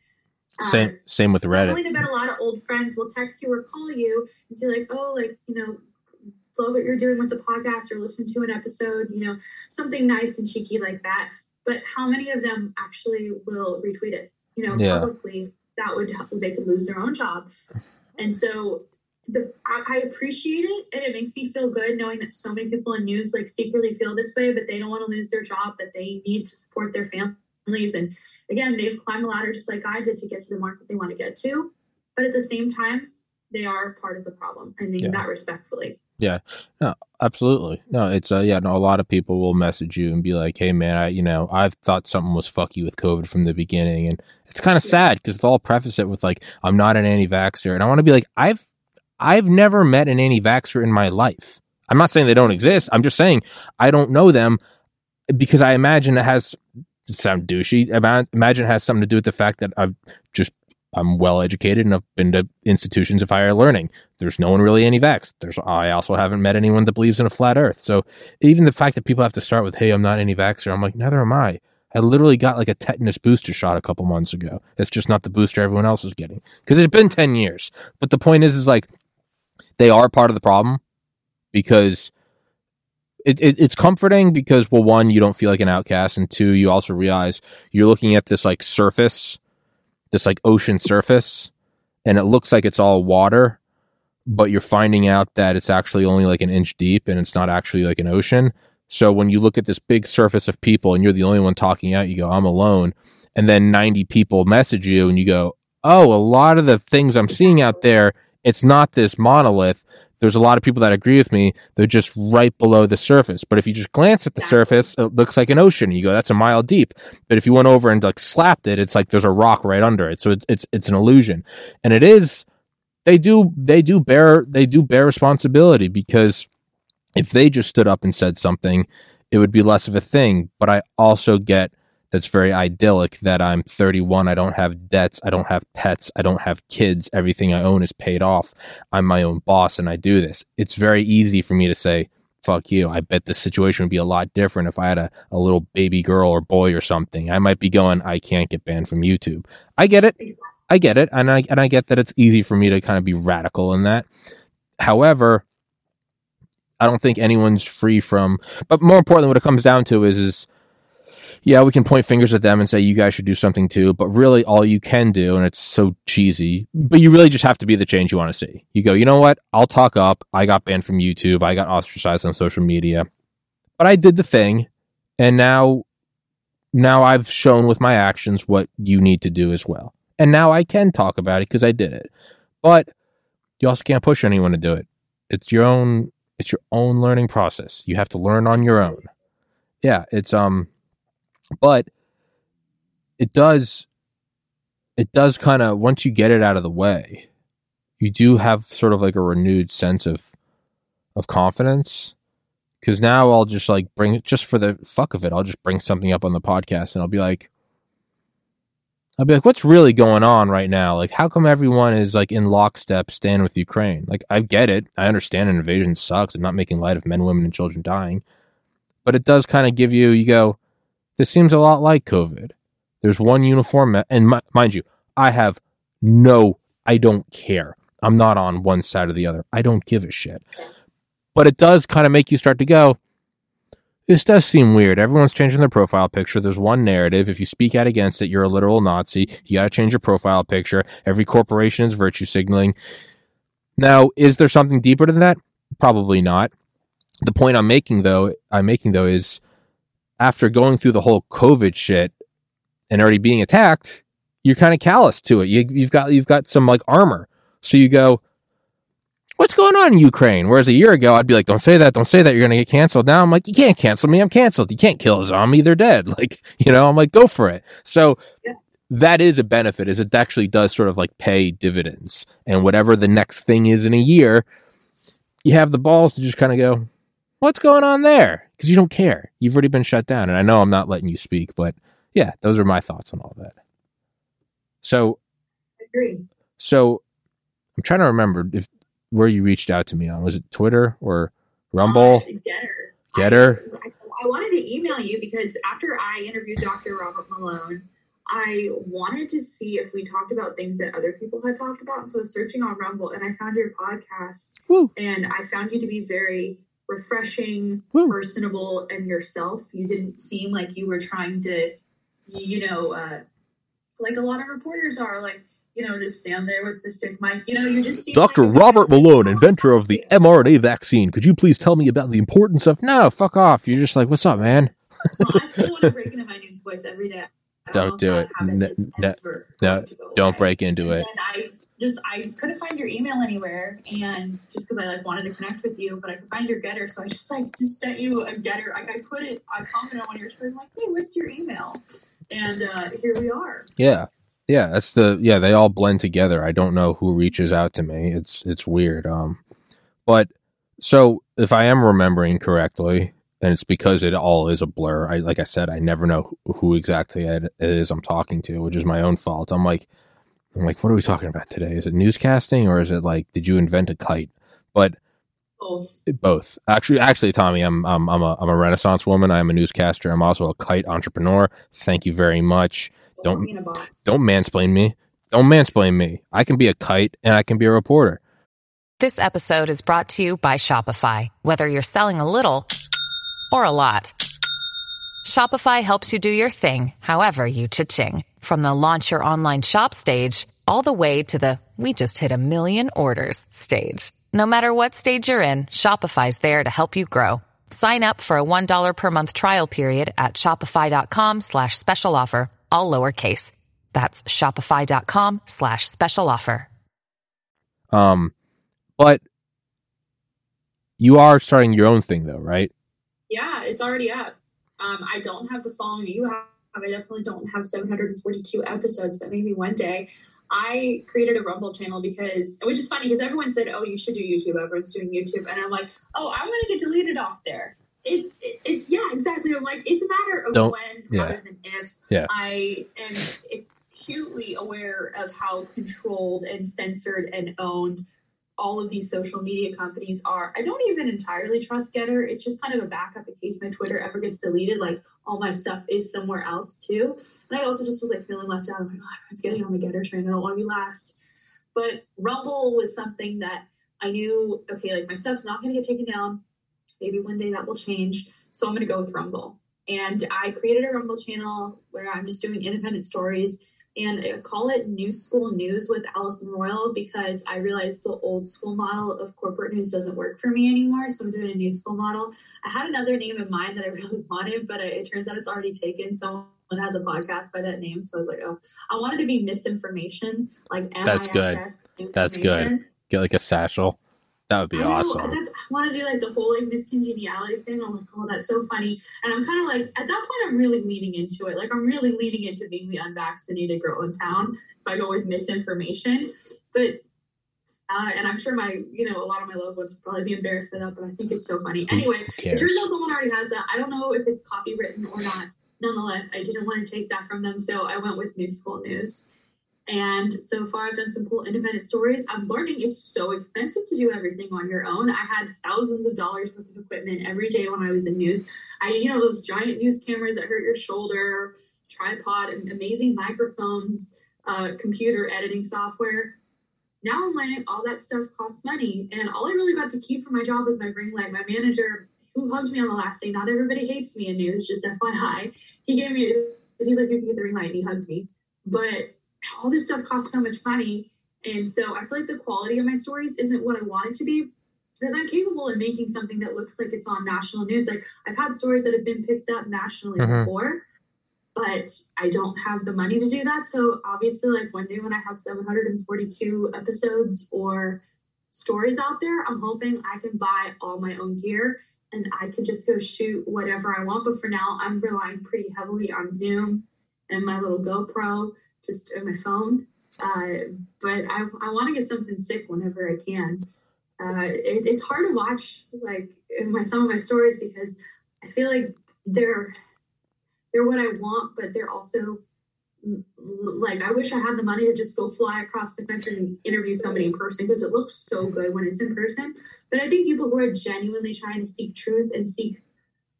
Same um, same with Reddit. only bet a lot of old friends will text you or call you and say like, oh, like you know, love what you're doing with the podcast or listen to an episode, you know, something nice and cheeky like that. But how many of them actually will retweet it? You know, Yeah. publicly. That would help- they could lose their own job. And so the I, I appreciate it and it makes me feel good knowing that so many people in news like secretly feel this way, but they don't want to lose their job, that they need to support their families. And again, they've climbed the ladder just like I did to get to the mark that they want to get to. But at the same time, they are part of the problem. I mean Yeah. that respectfully. Absolutely. No, it's uh yeah, no, a lot of people will message you and be like, "Hey man, I you know, I've thought something was fucky with COVID from the beginning." And it's kind of Yeah. sad cuz they'll preface it with like, "I'm not an anti-vaxxer." And I want to be like, "I've I've never met an anti-vaxxer in my life." I'm not saying they don't exist. I'm just saying I don't know them because I imagine it has sound douchey. Ima- Imagine it has something to do with the fact that I've just I'm well educated and I've been to institutions of higher learning. There's no one really anti-vax. There's I also haven't met anyone that believes in a flat Earth. So even the fact that people have to start with, "Hey, I'm not anti-vaxxer," I'm like, neither am I. I literally got like a tetanus booster shot a couple months ago. It's just not the booster everyone else is getting because it's been ten years. But the point is, is like they are part of the problem because it, it, it's comforting because well one you don't feel like an outcast and two you also realize you're looking at this like surface this like ocean surface and it looks like it's all water but you're finding out that it's actually only like an inch deep and it's not actually like an ocean. So when you look at this big surface of people and you're the only one talking out you go i'm alone. And then 90 people message you and you go oh a lot of the things i'm seeing out there it's not this monolith there's a lot of people that agree with me. They're just right below the surface. But if you just glance at the surface, it looks like an ocean. You go, that's a mile deep. But if you went over and like slapped it, it's like there's a rock right under it. So it's it's it's an illusion. And it is they do they do bear they do bear responsibility because if they just stood up and said something, it would be less of a thing. But I also get that's very idyllic that I'm 31. I don't have debts. I don't have pets. I don't have kids. Everything I own is paid off. I'm my own boss and I do this. It's very easy for me to say, fuck you. I bet the situation would be a lot different if I had a, a little baby girl or boy or something. I might be going, I can't get banned from YouTube. I get it. I get it. And I, and I get that it's easy for me to kind of be radical in that. However, I don't think anyone's free from, but more importantly, what it comes down to is, is, yeah, we can point fingers at them and say you guys should do something too, but really all you can do, and it's so cheesy, but you really just have to be the change you want to see. You go, you know what? I'll talk up. I got banned from YouTube. I got ostracized on social media, but I did the thing, and now, now I've shown with my actions what you need to do as well, and now I can talk about it because I did it. But you also can't push anyone to do it. It's your own. It's your own learning process. You have to learn on your own. Yeah, it's um but it does it does kind of once you get it out of the way you do have sort of like a renewed sense of of confidence. Because now i'll just like bring it just for the fuck of it i'll just bring something up on the podcast and i'll be like i'll be like what's really going on right now? Like how come everyone is like in lockstep stand with ukraine? Like i get it. I understand an invasion sucks. I'm not making light of men women and children dying. But it does kind of give you you go this seems a lot like COVID. There's one uniform, and mi- mind you, I have no, I don't care. I'm not on one side or the other. I don't give a shit. But it does kind of make you start to go, this does seem weird. Everyone's changing their profile picture. There's one narrative. If you speak out against it, you're a literal Nazi. You got to change your profile picture. Every corporation is virtue signaling. Now, is there something deeper than that? Probably not. the point I'm making though, I'm making though is after going through the whole COVID shit and already being attacked, you're kind of callous to it. You, you've got you've got some like armor, so you go, "What's going on in Ukraine?" Whereas a year ago, I'd be like, "Don't say that, don't say that. You're gonna get canceled." Now I'm like, "You can't cancel me. I'm canceled. You can't kill a zombie. They're dead." Like you know, I'm like, "Go for it." So. Yeah. That is a benefit, is it actually does sort of like pay dividends. And whatever the next thing is in a year, you have the balls to just kind of go, what's going on there? Because you don't care. You've already been shut down. And I know I'm not letting you speak, but yeah, those are my thoughts on all that. So, I agree. so I'm trying to remember if where you reached out to me on. Was it Twitter or Rumble? Uh, GETTR. GETTR? I, I wanted to email you because after I interviewed Dr. Robert Malone, I wanted to see if we talked about things that other people had talked about. So I was searching on Rumble and I found your podcast Woo. and I found you to be very refreshing, Woo. personable, and yourself. You didn't seem like you were trying to, you know, uh, like a lot of reporters are, like, you know, just stand there with the stick mic. You know, you just seem Dr. like a- Robert Malone, inventor of the mRNA vaccine. Could you please tell me about the importance of? No, fuck off. You're just like, what's up, man? No, I still want to break into my news voice every day. I Don't know if do it. habit No- is no- no, going to go Don't away. break into And it. I just I couldn't find your email anywhere, and just because I like wanted to connect with you, but I could find your GETTR, so I just like just sent you a GETTR. Like I put it, I commented on one of your stories, like, hey, what's your email? And uh, here we are. Yeah. Yeah, that's the yeah, they all blend together. I don't know who reaches out to me. It's it's weird. Um but so if I am remembering correctly, and it's because it all is a blur. I like I said, I never know who, who exactly it is I'm talking to, which is my own fault. I'm like I'm like, what are we talking about today? Is it newscasting or is it like did you invent a kite? But Both. both. Actually, actually, Tommy, I'm I'm I'm a I'm a Renaissance woman. I'm a newscaster. I'm also a kite entrepreneur. Thank you very much. Don't- put me in a. Don't mansplain me. Don't mansplain me. I can be a kite and I can be a reporter. This episode is brought to you by Shopify. Whether you're selling a little or a lot, Shopify helps you do your thing, however you cha-ching. From the launch your online shop stage, all the way to the we just hit a million orders stage. No matter what stage you're in, Shopify's there to help you grow. Sign up for a $1 per month trial period at shopify.com slash special offer, all lowercase. That's shopify.com slash special offer. Um, but you are starting your own thing though, right? Yeah, it's already up. Um, I don't have the following you have. I definitely don't have 742 episodes, but maybe one day. I created a Rumble channel because, which is funny because everyone said, "Oh, you should do YouTube." Everyone's doing YouTube, and I'm like, "Oh, I want to get deleted off there." It's, it's yeah, exactly. I'm like, it's a matter of Don't- when yeah. rather than if. Yeah. I am acutely aware of how controlled and censored and owned all of these social media companies are. I don't even entirely trust GETTR. It's just kind of a backup in case my Twitter ever gets deleted. Like all my stuff is somewhere else too. And I also just was like feeling left out. I'm like, oh, everyone's getting on the GETTR train. I don't want to be last. But Rumble was something that I knew, okay, like my stuff's not going to get taken down. Maybe one day that will change. So I'm going to go with Rumble. And I created a Rumble channel where I'm just doing independent stories and I call it New School News with Allison Royal because I realized the old school model of corporate news doesn't work for me anymore. So I'm doing a new school model. I had another name in mind that I really wanted, but it, turns out it's already taken. Someone has a podcast by that name. So I was like, oh, I wanted to be misinformation, like That's good. That's good. Get like a satchel. That would be I awesome. That's, I want to do like the whole like Miss Congeniality thing. I'm like, oh, that's so funny. And I'm kind of like, at that point, I'm really leaning into it. Like, I'm really leaning into being the unvaccinated girl in town if I go with misinformation. But, uh, and I'm sure my, you know, a lot of my loved ones would probably be embarrassed by that, but I think it's so funny. Anyway, it turns out someone already has that. I don't know if it's copywritten or not. Nonetheless, I didn't want to take that from them, so I went with New School News. And so far, I've done some cool independent stories. I'm learning it's so expensive to do everything on your own. I had thousands of dollars worth of equipment every day when I was in news. I, you know, those giant news cameras that hurt your shoulder, tripod, amazing microphones, uh, computer editing software. Now I'm learning all that stuff costs money. And all I really got to keep from my job was my ring light. My manager, who hugged me on the last day, not everybody hates me in news, just FYI. He gave me, he's like, you can get the ring light, and he hugged me. But all this stuff costs so much money. And so I feel like the quality of my stories isn't what I want it to be. because I'm capable of making something that looks like it's on national news. Like I've had stories that have been picked up nationally Mhm. before, but I don't have the money to do that. So obviously, like one day when I have 742 episodes or stories out there, I'm hoping I can buy all my own gear and I can just go shoot whatever I want. But for now, I'm relying pretty heavily on Zoom and my little GoPro, just on my phone. Uh, but I, I want to get something sick whenever I can. Uh, it, it's hard to watch like my some of my stories because I feel like they're they're what I want, but they're also like I wish I had the money to just go fly across the country and interview somebody in person because it looks so good when it's in person. But I think people who are genuinely trying to seek truth and seek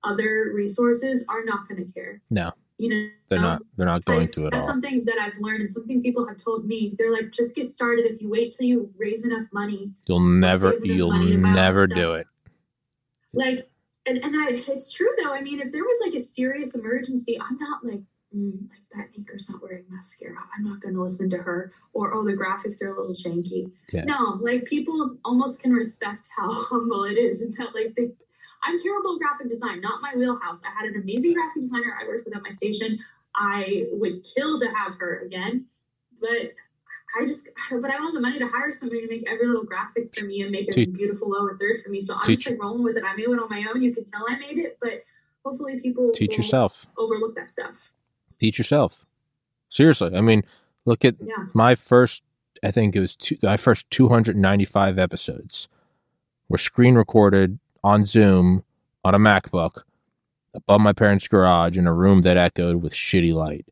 other resources are not going to care. No. You know, They're not. They're not going like, to at that's all. something that I've learned and something people have told me. They're like, just get started. If you wait till you raise enough money, You'll never. You'll money to buy all never do it. like, and, and I, it's true though. I mean, if there was like a serious emergency, I'm not like, mm, like that anchor's not wearing mascara. I'm not going to listen to her. Or, oh, the graphics are a little janky. Yeah. No, like people almost can respect how humble it is and that like they, I'm terrible at graphic design, not my wheelhouse. I had an amazing graphic designer I worked with at my station. I would kill to have her again, but I just, but I don't have the money to hire somebody to make every little graphic for me and make a beautiful lower third for me. So I'm teach- just like rolling with it. I made it on my own. You can tell I made it, but hopefully people Teach yourself. overlook that stuff. Teach yourself. Seriously. I mean, look at Yeah. my first. I think it was two, my first 295 episodes were screen recorded on Zoom on a MacBook above my parents' garage in a room that echoed with shitty light.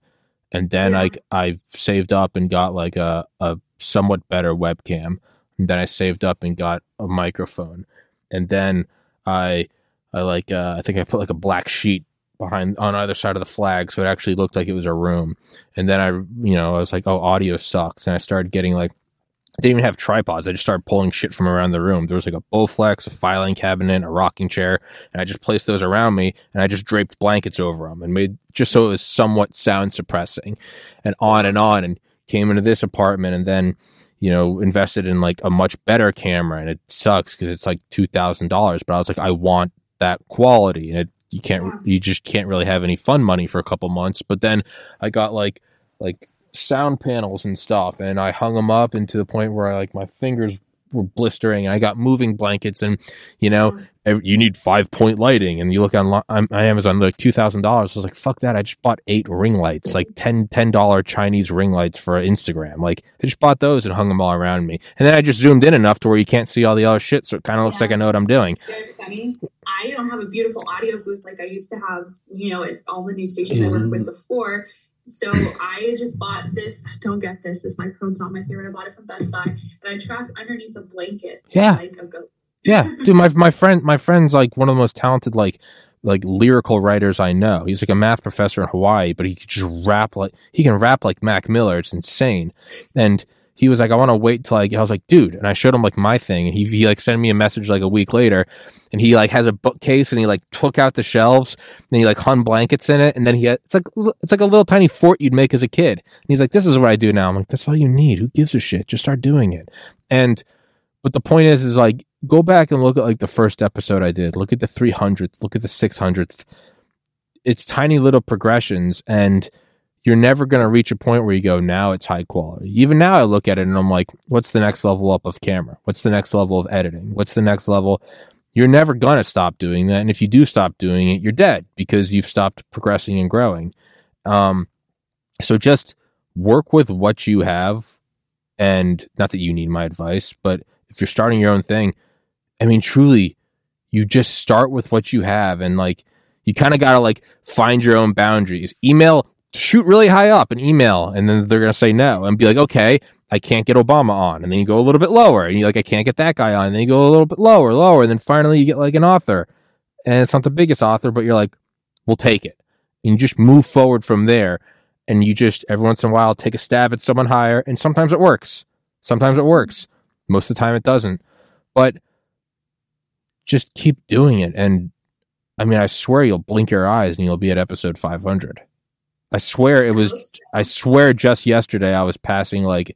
And then Yeah. like I saved up and got like a, a somewhat better webcam. And then I saved up and got a microphone. And then I I like uh, I think I put like a black sheet behind on either side of the flag so it actually looked like it was a room. And then I you know, I was like, oh audio sucks. And I started getting like I didn't even have tripods. I just started pulling shit from around the room. There was like a Bowflex, a filing cabinet, a rocking chair, and I just placed those around me and I just draped blankets over them and made just so it was somewhat sound suppressing and on and on and came into this apartment and then you know invested in like a much better camera and it sucks because it's like $2000 but I was like I want that quality and it you can't you just can't really have any fun money for a couple months but then I got like like sound panels and stuff and I hung them up and to the point where I like my fingers were blistering and I got moving blankets and you know mm. ev- you need five point lighting and you look on, on Amazon like two thousand dollars I was like fuck that I just bought eight ring lights like mm. 10 ten dollar Chinese ring lights for Instagram like I just bought those and hung them all around me and then I just zoomed in enough to where you can't see all the other shit so it kind of looks Yeah. like I know what I'm doing You guys funny. I don't have a beautiful audio booth like I used to have, you know, at all the new stations I worked with mm-hmm. before. So I just bought this. Don't get this. This microphone's not my favorite. I bought it from Best Buy, and I track underneath a blanket. Yeah. Like a goat. Yeah, dude, my my friend my friend's like one of the most talented like like lyrical writers I know. He's like a math professor in Hawaii, but he could just rap like he can rap like Mac Miller. It's insane. And he was like, I want to wait till I. I was like, dude, and I showed him like my thing, and he he like sent me a message like a week later, and he like has a bookcase, and he like took out the shelves, and he like hung blankets in it, and then he had, it's like it's like a little tiny fort you'd make as a kid. And he's like, this is what I do now. I'm like, that's all you need. Who gives a shit? Just start doing it. And but the point is, is like go back and look at like the first episode I did. Look at the 300th. Look at the 600th. It's tiny little progressions, and you're never going to reach a point where you go, now it's high quality. Even now, I look at it and I'm like, what's the next level up of camera? What's the next level of editing? What's the next level? You're never going to stop doing that. And if you do stop doing it, you're dead because you've stopped progressing and growing. Um, so just work with what you have. And not that you need my advice, but if you're starting your own thing, I mean, truly, you just start with what you have and like, you kind of got to like find your own boundaries. Email, shoot really high up an email, and then they're going to say no and be like, okay, I can't get Obama on. And then you go a little bit lower and you're like, I can't get that guy on. And then you go a little bit lower, lower. And then finally you get like an author. And it's not the biggest author, but you're like, we'll take it. And you just move forward from there. And you just every once in a while take a stab at someone higher. And sometimes it works. Sometimes it works. Most of the time it doesn't. But just keep doing it. And I mean, I swear you'll blink your eyes and you'll be at episode 500. I swear it was, I swear just yesterday I was passing like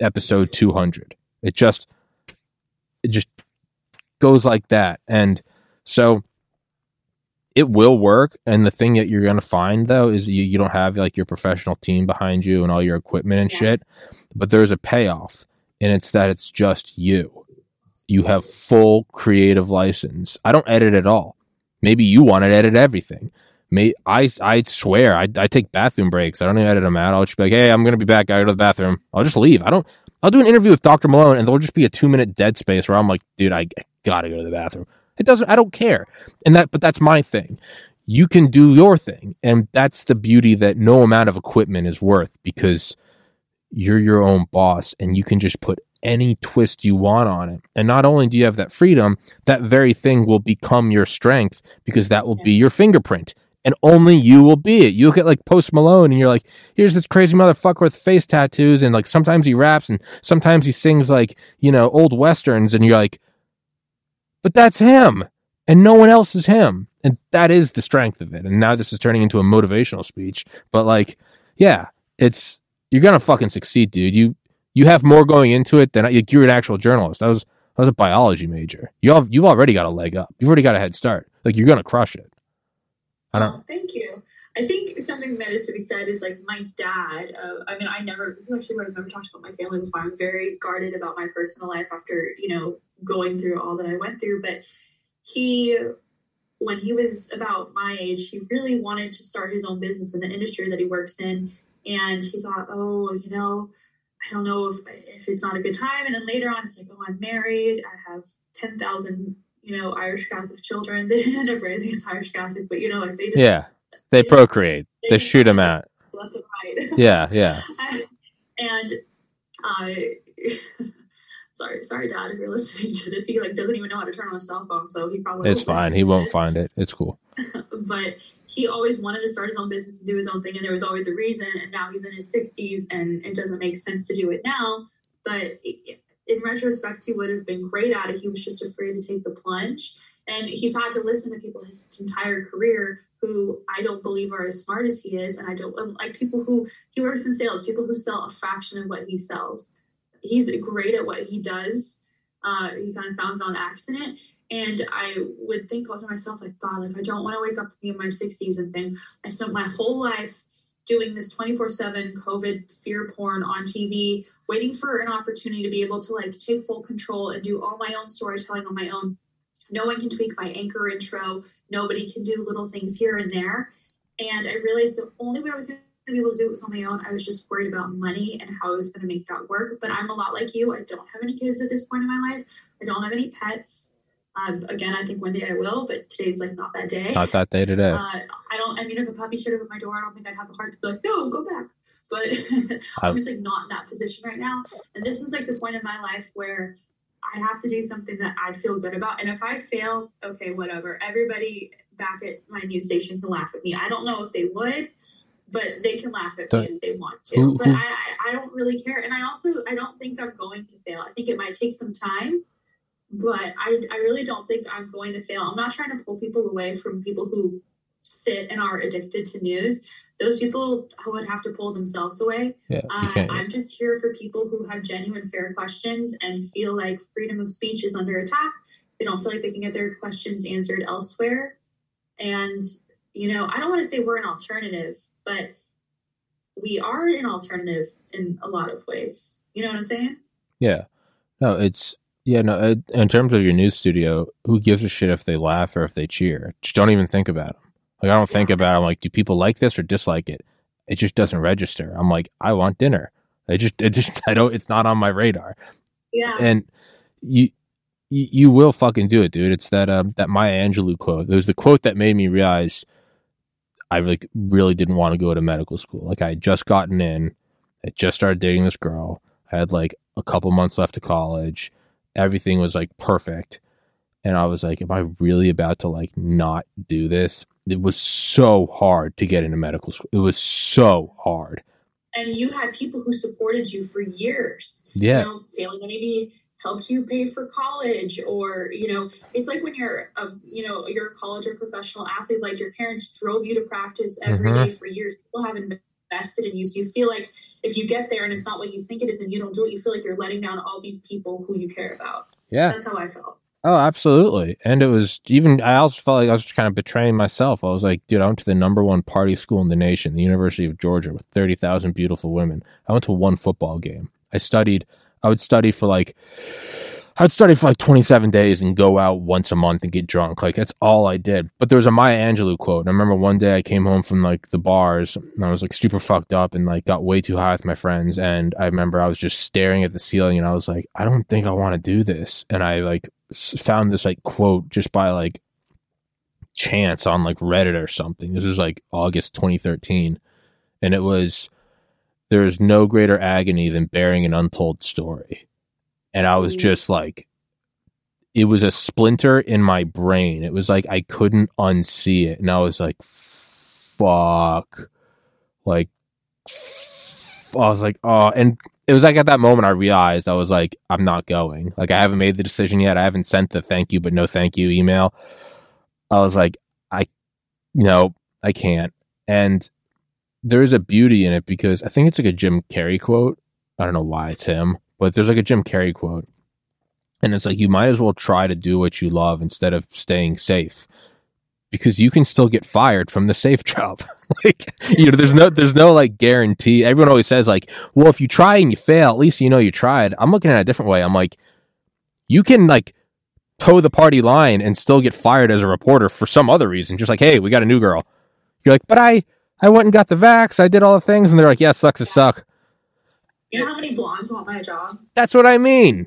episode 200. It just, it just goes like that. And so it will work. And the thing that you're going to find though is you, you don't have like your professional team behind you and all your equipment and Yeah. shit, but there's a payoff and it's that it's just you. You have full creative license. I don't edit at all. Maybe you want to edit everything. May I I swear I I take bathroom breaks. I don't even edit them out. I'll just be like, hey, I'm gonna be back. I go to the bathroom. I'll just leave. I don't. I'll do an interview with Dr. Malone, and there'll just be a two minute dead space where I'm like, dude, I, I gotta go to the bathroom. It doesn't. I don't care. And that, but that's my thing. You can do your thing, and that's the beauty that no amount of equipment is worth because you're your own boss, and you can just put any twist you want on it. And not only do you have that freedom, that very thing will become your strength because that will be your fingerprint. And only you will be it. You look at like Post Malone and you're like, here's this crazy motherfucker with face tattoos. And like sometimes he raps and sometimes he sings like, you know, old westerns. And you're like, but that's him. And no one else is him. And that is the strength of it. And now this is turning into a motivational speech. But like, yeah, it's, you're going to fucking succeed, dude. You, you have more going into it than like, you're an actual journalist. I was, I was a biology major. You all, you've already got a leg up. You've already got a head start. Like you're going to crush it. I don't- Oh, thank you. I think something that is to be said is like my dad. Uh, I mean, I never. This is actually what I've never talked about my family before. I'm very guarded about my personal life after you know going through all that I went through. But he, when he was about my age, he really wanted to start his own business in the industry that he works in, and he thought, oh, you know, I don't know if if it's not a good time. And then later on, it's like, oh, I'm married. I have ten thousand. You know, Irish Catholic children. They didn't end up raising Irish Catholic, but you know, like they just Yeah. They procreate. They shoot them out. left and right. Yeah. Yeah. and I, sorry, sorry, Dad, if you're listening to this, he like doesn't even know how to turn on a cell phone, so he probably It's fine. He won't this. find it. It's cool. But he always wanted to start his own business and do his own thing, and there was always a reason. And now he's in his 60s, and it doesn't make sense to do it now. But in retrospect, he would have been great at it. He was just afraid to take the plunge. And he's had to listen to people his entire career who I don't believe are as smart as he is. And I don't like people who he works in sales, people who sell a fraction of what he sells. He's great at what he does. Uh, he kind of found it on accident. And I would think all to myself, like, God, like, I don't want to wake up in my 60s and think I spent my whole life doing this 24 7 COVID fear porn on TV, waiting for an opportunity to be able to like take full control and do all my own storytelling on my own. No one can tweak my anchor intro. Nobody can do little things here and there. And I realized the only way I was going to be able to do it was on my own. I was just worried about money and how I was going to make that work. But I'm a lot like you. I don't have any kids at this point in my life. I don't have any pets. Um, again, I think one day I will, but today's like not that day. Not that day today. Uh, I don't. I mean, if a puppy showed up at my door, I don't think I'd have the heart to be like, "No, go back." But I'm just like not in that position right now. And this is like the point in my life where I have to do something that I feel good about. And if I fail, okay, whatever. Everybody back at my news station can laugh at me. I don't know if they would, but they can laugh at me if they want to. but I, I don't really care. And I also I don't think I'm going to fail. I think it might take some time but I, I really don't think I'm going to fail. I'm not trying to pull people away from people who sit and are addicted to news. Those people would have to pull themselves away. Yeah. Uh. I'm just here for people who have genuine, fair questions and feel like freedom of speech is under attack. They don't feel like they can get their questions answered elsewhere. And, you know, I don't want to say we're an alternative, but we are an alternative in a lot of ways. You know what I'm saying? Yeah. No, it's yeah. No, in terms of your news studio, who gives a shit if they laugh or if they cheer? Just don't even think about them. Like I don't think about. I'm like, do people like this or dislike it? It just doesn't register. I'm like, I want dinner. I just, it just, I don't. It's not on my radar. Yeah. And you, you, you will fucking do it, dude. It's that um that Maya Angelou quote. It was the quote that made me realize I like really didn't want to go to medical school. Like I had just gotten in, I just started dating this girl. I had like a couple months left of college. Everything was like perfect. And I was like, am I really about to like not do this? It was so hard to get into medical school. It was so hard. and you had people who supported you for years. Yeah. You know, failing maybe helped you pay for college or, you know, it's like when you're a you know, you're a college or professional athlete, like your parents drove you to practice every Mhm. day for years. People have invested in you. So you feel like if you get there and it's not what you think it is and you don't do it, you feel like you're letting down all these people who you care about. Yeah. That's how I felt. Oh, absolutely. And it was even, I also felt like I was just kind of betraying myself. I was like, dude, I went to the number one party school in the nation, the University of Georgia, with 30,000 beautiful women. I went to one football game. I studied, I would study for like, I would study for like 27 days and go out once a month and get drunk. Like, that's all I did. But there was a Maya Angelou quote. And I remember one day I came home from like the bars and I was like super fucked up and like got way too high with my friends. And I remember I was just staring at the ceiling and I was like, I don't think I want to do this. And I like found this like quote just by like chance on like Reddit or something. This was like August 2013. And it was, there is no greater agony than bearing an untold story and I was mm. just like, it was a splinter in my brain. It was like I couldn't unsee it, and I was like, "Fuck!" Like, I was like, "Oh!" And it was like at that moment I realized I was like, "I'm not going." Like, I haven't made the decision yet. I haven't sent the thank you but no thank you email. I was like, I, no, I can't. And there is a beauty in it because I think it's like a Jim Carrey quote. I don't know why it's him but there's like a Jim Carrey quote. And it's like you might as well try to do what you love instead of staying safe. Because you can still get fired from the safe job. like you know, there's no there's no like guarantee. Everyone always says like, well, if you try and you fail, at least you know you tried. I'm looking at it a different way. I'm like, you can like toe the party line and still get fired as a reporter for some other reason. Just like, hey, we got a new girl. You're like, but I I went and got the vax, I did all the things, and they're like, yeah, sucks to suck. You know how many blondes want my job? That's what I mean.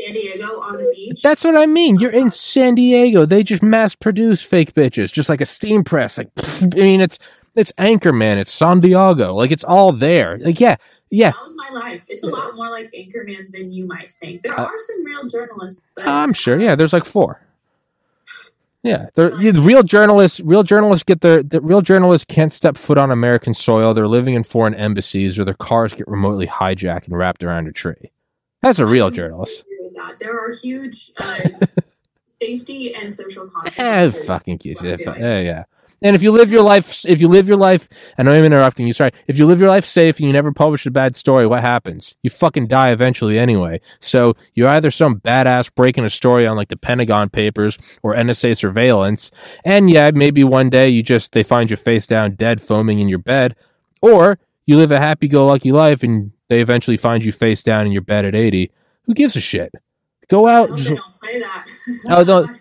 San Diego on the beach. That's what I mean. You're in San Diego. They just mass produce fake bitches, just like a steam press. Like, pfft, I mean, it's it's Anchorman, it's San Diego. Like, it's all there. Like, yeah, yeah. That was my life. It's a lot more like Anchorman than you might think. There Uh, are some real journalists. But I'm sure. Yeah, there's like four. Yeah, they're, the real journalists. Real journalists get their. The real journalists can't step foot on American soil. They're living in foreign embassies, or their cars get remotely hijacked and wrapped around a tree. That's a real journalist. agree with that. There are huge uh, safety and social consequences. fucking. Yeah, doing fu- yeah, yeah. And if you live your life, if you live your life, I know I'm interrupting you. Sorry. If you live your life safe and you never publish a bad story, what happens? You fucking die eventually anyway. So you're either some badass breaking a story on like the Pentagon Papers or NSA surveillance, and yeah, maybe one day you just they find you face down dead, foaming in your bed, or you live a happy-go-lucky life and they eventually find you face down in your bed at 80. Who gives a shit? Go I out. Just, they don't play that. Oh, don't-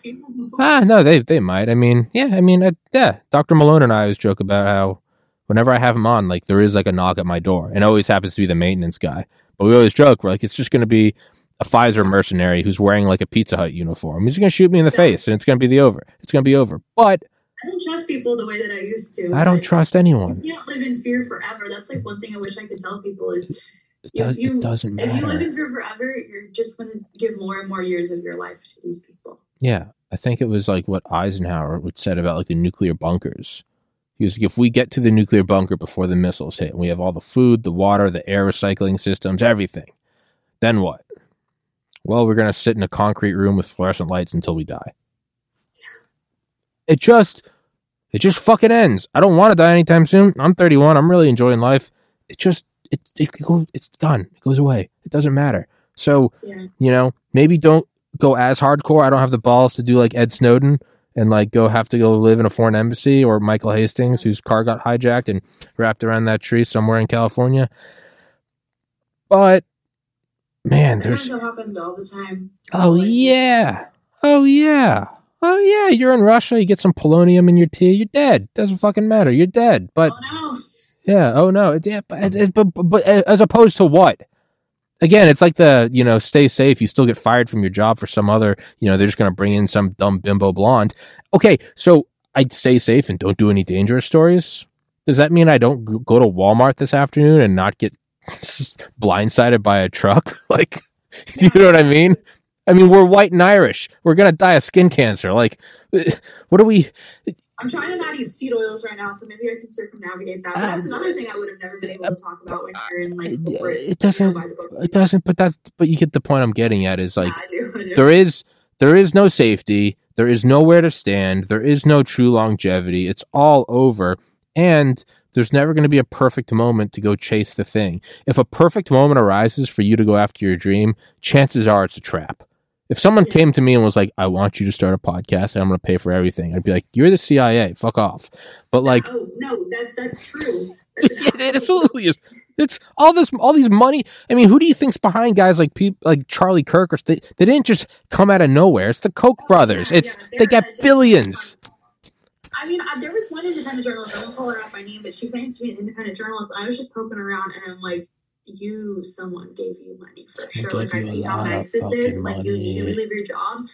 Ah, no, they they might. I mean, yeah, I mean, uh, yeah. Doctor Malone and I always joke about how whenever I have him on, like there is like a knock at my door, and it always happens to be the maintenance guy. But we always joke, we're like, it's just going to be a Pfizer mercenary who's wearing like a Pizza Hut uniform. He's going to shoot me in the Yeah. face, and it's going to be the over. It's going to be over. But I don't trust people the way that I used to. I don't but trust anyone. You can't live in fear forever. That's like one thing I wish I could tell people is It, if does, you it doesn't if you live in fear forever, you're just going to give more and more years of your life to these people. Yeah, I think it was like what Eisenhower would said about like the nuclear bunkers. He was like, if we get to the nuclear bunker before the missiles hit, and we have all the food, the water, the air recycling systems, everything, then what? Well, we're gonna sit in a concrete room with fluorescent lights until we die. It just, it just fucking ends. I don't want to die anytime soon. I'm 31. I'm really enjoying life. It just, it, it goes, it's gone. It goes away. It doesn't matter. So Yeah. you know, maybe don't go as hardcore. I don't have the balls to do like Ed Snowden and like go have to go live in a foreign embassy or Michael Hastings, whose car got hijacked and wrapped around that tree somewhere in California. But man, there's that happens all the time. oh Like, yeah, oh yeah, oh yeah. You're in Russia. You get some polonium in your tea. You're dead. Doesn't fucking matter. You're dead. But Oh yeah. Oh no. Yeah. But, but, but, but as opposed to what? Again, it's like the you know, stay safe. You still get fired from your job for some other. You know, they're just going to bring in some dumb bimbo blonde. Okay, so I'd stay safe and don't do any dangerous stories. Does that mean I don't go to Walmart this afternoon and not get blindsided by a truck? like, you know what I mean? I mean, we're white and Irish. We're gonna die of skin cancer. Like, what are we? I'm trying to not eat seed oils right now, so maybe I can circumnavigate that. But that's ah. another thing I would have never been able to talk about when you're in like uh, corporate. It doesn't. You know, by the. It doesn't. But that's. But you get the point I'm getting at. Is like Yeah, I do, I do. there is there is no safety there is nowhere to stand there is no true longevity it's all over and there's never going to be a perfect moment to go chase the thing if a perfect moment arises for you to go after your dream chances are it's a trap If someone came to me and was like, "I want you to start a podcast and I'm going to pay for everything," I'd be like, "You're the CIA, fuck off." But like, oh no, that's that's true. That's it absolutely is. It's all this, all these money. I mean, who do you think's behind guys like people like Charlie Kirk? Or they, they didn't just come out of nowhere. It's the Koch brothers. Oh, yeah, It's yeah, they got billions. I mean, I, there was one independent journalist. I won't call her out by name, but she claims to be an independent journalist. I was just poking around, and I'm like, "You, someone gave you money for sure. Like, I see how nice this is. fucking Like, you money. immediately leave your job."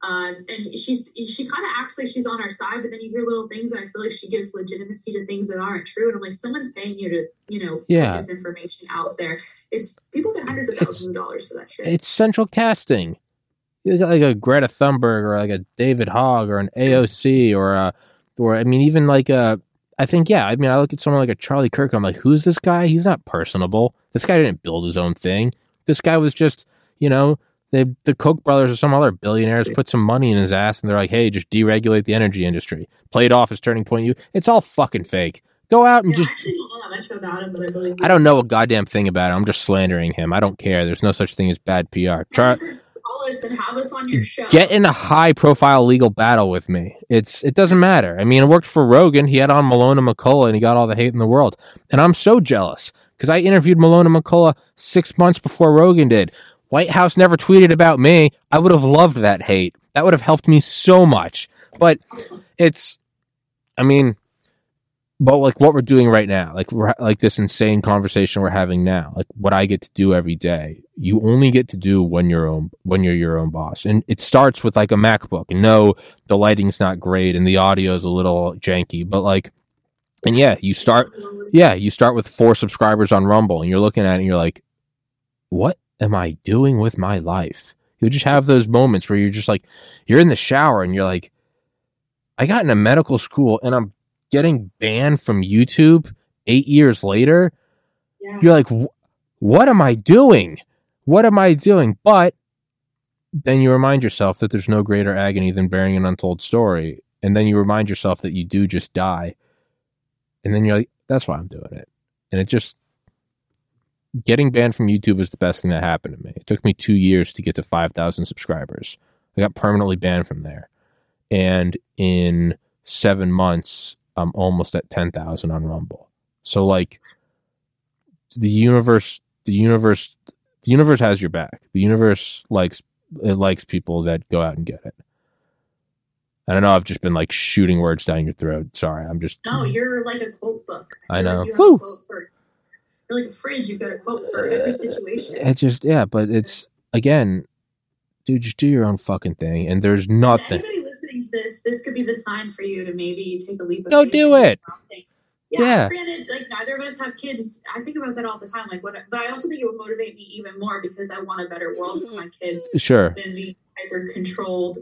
Uh, and she's she kind of acts like she's on our side, but then you hear little things, and I feel like she gives legitimacy to things that aren't true. And I'm like, someone's paying you to, you know, Yeah. this information out there. It's people get hundreds of It's- thousands of dollars for that shit. It's central casting. You got like a Greta Thunberg or like a David Hogg or an AOC or a, or I mean, even like a. I think yeah. I mean, I look at someone like a Charlie Kirk. I'm like, who's this guy? He's not personable. This guy didn't build his own thing. This guy was just, you know, the the Koch brothers or some other billionaires put some money in his ass, and they're like, hey, just deregulate the energy industry. Play it off as turning point. You, it's all fucking fake. Go out and yeah, just I actually don't know that much about him, but I believe I don't know a goddamn thing about him. I'm just slandering him. I don't care. There's no such thing as bad PR. Try, Call us and have us on your show. get in a high profile legal battle with me. It's it doesn't matter. I mean, it worked for Rogan. He had on Malone and McCullough, and he got all the hate in the world. And I'm so jealous because I interviewed Malone and McCullough six months before Rogan did. White House never tweeted about me. I would have loved that hate. That would have helped me so much. But it's, I mean, but like what we're doing right now, like we're like this insane conversation we're having now, like what I get to do every day, you only get to do when you're own when you're your own boss, and it starts with like a MacBook. And no, the lighting's not great and the audio is a little janky, but like, and yeah, you start, yeah, you start with four subscribers on Rumble, and you're looking at it, and you're like, what am I doing with my life? You just have those moments where you're just like, you're in the shower, and you're like, I got into medical school, and I'm getting banned from YouTube eight years later, Yeah. you're like, what am I doing? What am I doing? But then you remind yourself that there's no greater agony than bearing an untold story. And then you remind yourself that you do just die. And then you're like, that's why I'm doing it. And it just, getting banned from YouTube was the best thing that happened to me. It took me two years to get to 5,000 subscribers. I got permanently banned from there. And in seven months, I'm almost at 10,000 on Rumble. So, like, the universe, the universe, the universe has your back. The universe likes, it likes people that go out and get it. And I know I've just been like shooting words down your throat. Sorry, I'm just. No, you're like a quote book. I feel know. Like you quote for, you're like a fridge. You've got a quote for every situation. It just, yeah, but it's, again, dude, just do your own fucking thing. And there's nothing. Anybody listening to this, this could be the sign for you to maybe take a leap of Go do it. Yeah, Yeah. Granted, like neither of us have kids. I think about that all the time. Like, what? But I also think it would motivate me even more because I want a better world for mm-hmm. my kids Sure. than the hyper controlled,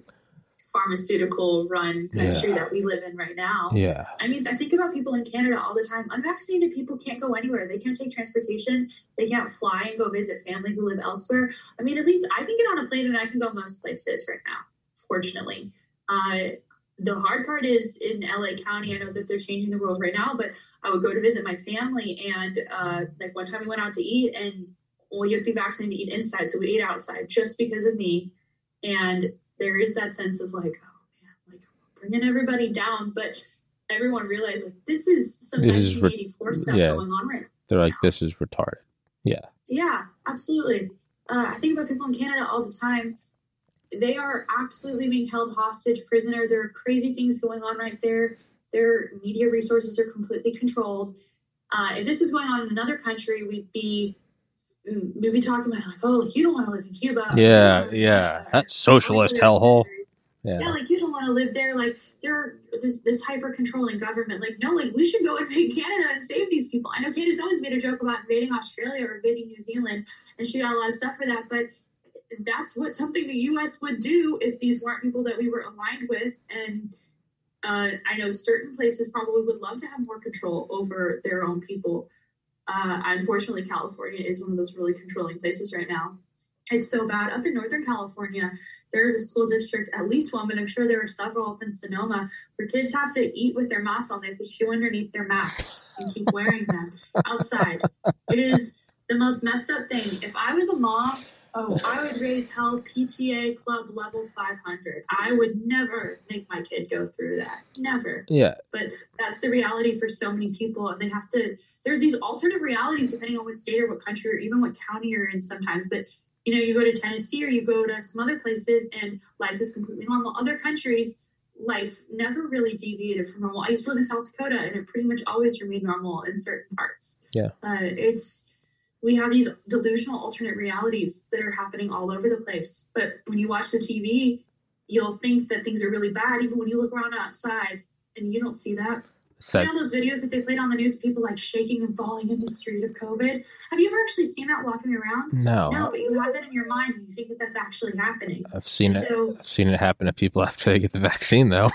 pharmaceutical run country that we live in right now. Yeah. I mean, I think about people in Canada all the time. Unvaccinated people can't go anywhere. They can't take transportation. They can't fly and go visit family who live elsewhere. I mean, at least I can get on a plane and I can go most places right now, fortunately. Uh, the hard part is in LA County. I know that they're changing the rules right now, but I would go to visit my family. And uh, like one time we went out to eat, and well, you have to be vaccinated to eat inside. So we ate outside just because of me. And there is that sense of like, oh man, like bringing everybody down. But everyone realized like this is some This is re- 1984 stuff yeah. going on right now. They're like, this is retarded. Yeah. Yeah, absolutely. Uh, I think about people in Canada all the time. They are absolutely being held hostage, prisoner. There are crazy things going on right there. Their media resources are completely controlled. Uh, if this was going on in another country, we'd be we'd be talking about like, oh, you don't want to live in Cuba. Yeah. wanna live in Yeah. That socialist You don't wanna live hellhole. Yeah. Yeah, like you don't want to live there. Like they're this this hyper controlling government. Like no, like we should go invade Canada and save these people. I know Candace Owens made a joke about invading Australia or invading New Zealand, and she got a lot of stuff for that. But that's what something the U.S. would do if these weren't people that we were aligned with. And uh, I know certain places probably would love to have more control over their own people. Uh, unfortunately, California is one of those really controlling places right now. It's so bad. Up in Northern California, there's a school district, at least one, but I'm sure there are several up in Sonoma, where kids have to eat with their masks on. They have to chew underneath their masks and keep wearing them outside. It is the most messed up thing. If I was a mom Oh, I would raise hell PTA club level 500. I would never make my kid go through that. Never. Yeah. But that's the reality for so many people. And they have to, there's these alternate realities depending on what state or what country or even what county you're in sometimes. But, you know, you go to Tennessee or you go to some other places and life is completely normal. Other countries, life never really deviated from normal. I used to live in South Dakota and it pretty much always remained normal in certain parts. Yeah. Uh, it's, we have these delusional alternate realities that are happening all over the place. But when you watch the TV, you'll think that things are really bad, even when you look around outside and you don't see that. So, You know those videos that they played on the news, people like shaking and falling in the street of COVID. Have you ever actually seen that walking around? no, No, but you have that in your mind and you think that that's actually happening. I've seen it. I've seen it happen to people after they get the vaccine, though.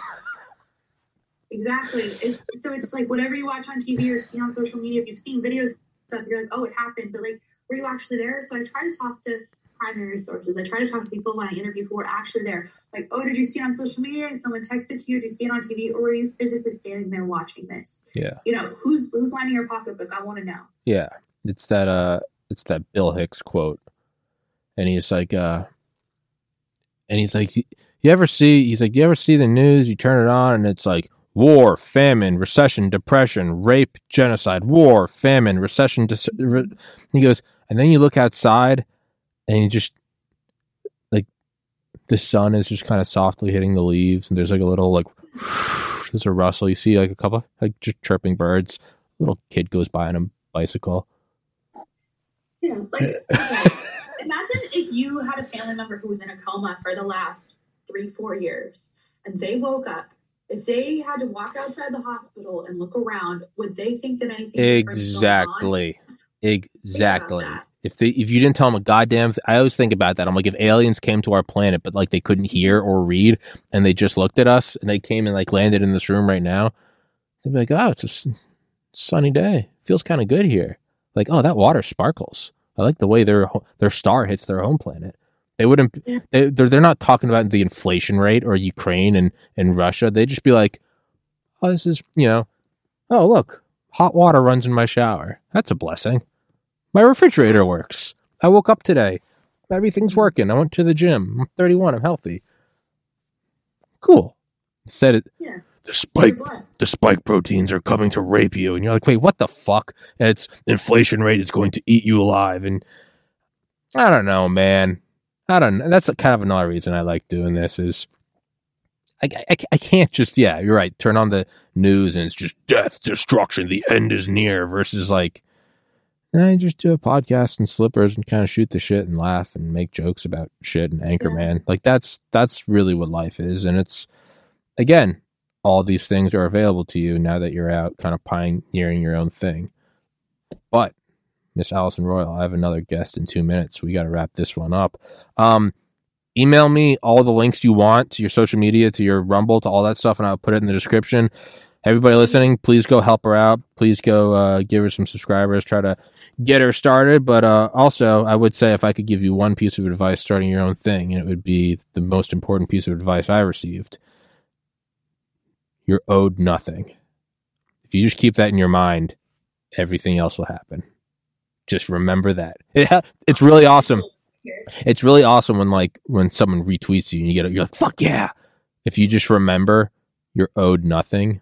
exactly, it's so it's like whatever you watch on TV or see on social media. If you've seen videos stuff, you're like, oh, it happened, but like, were you actually there? So I try to talk to primary sources. I try to talk to people when I interview who were actually there. Like, oh, did you see it on social media and someone texted to you? Did you see it on TV, or were you physically standing there watching this? Yeah. You know, who's who's lining your pocketbook? I want to know. Yeah, it's that uh, it's that Bill Hicks quote, and he's like, uh, and he's like, you ever see? He's like, do you ever see the news? You turn it on, and it's like war, famine, recession, depression, rape, genocide, war, famine, recession. Re-. He goes, and then you look outside, and you just like the sun is just kind of softly hitting the leaves, and there's like a little like there's a rustle. You see like a couple like just chirping birds. A little kid goes by on a bicycle. Yeah, like imagine if you had a family member who was in a coma for the last three, four years, and they woke up. If they had to walk outside the hospital and look around, would they think that anything different was going on? Exactly. Exactly. If they if you didn't tell them a goddamn, I always think about that. I'm like, if aliens came to our planet, but like they couldn't hear or read, and they just looked at us, and they came and like landed in this room right now, they'd be like, oh, it's a sunny day. Feels kind of good here. Like, oh, that water sparkles. I like the way their their star hits their home planet. They wouldn't. Yeah. They, they're they're not talking about the inflation rate or Ukraine and and Russia. They'd just be like, oh, this is you know, oh look, hot water runs in my shower. That's a blessing. My refrigerator works. I woke up today. Everything's working. I went to the gym. I'm 31. I'm healthy. Cool. Said it. Yeah, The spike the spike proteins are coming to rape you and you're like wait what the fuck and it's inflation rate is going to eat you alive and i don't know man i don't know. That's kind of another reason i like doing this is I, I, I can't just yeah you're right. Turn on the news and it's just death destruction. The end is near versus like I just do a podcast in slippers and kind of shoot the shit and laugh and make jokes about shit and Anchorman. Like that's that's really what life is, and it's again all these things are available to you now that you're out kind of pioneering your own thing. But Miss Allison Royal, I have another guest in two minutes. We got to wrap this one up. Um, email me all the links you want to your social media, to your Rumble, to all that stuff, and I'll put it in the description. Everybody listening, please go help her out. Please go uh, give her some subscribers. Try to get her started. But uh, also, I would say if I could give you one piece of advice starting your own thing, and it would be the most important piece of advice I received you're owed nothing. If you just keep that in your mind, everything else will happen. Just remember that. Yeah, it's really awesome. It's really awesome when like when someone retweets you and you get it, you're like fuck yeah. If you just remember you're owed nothing,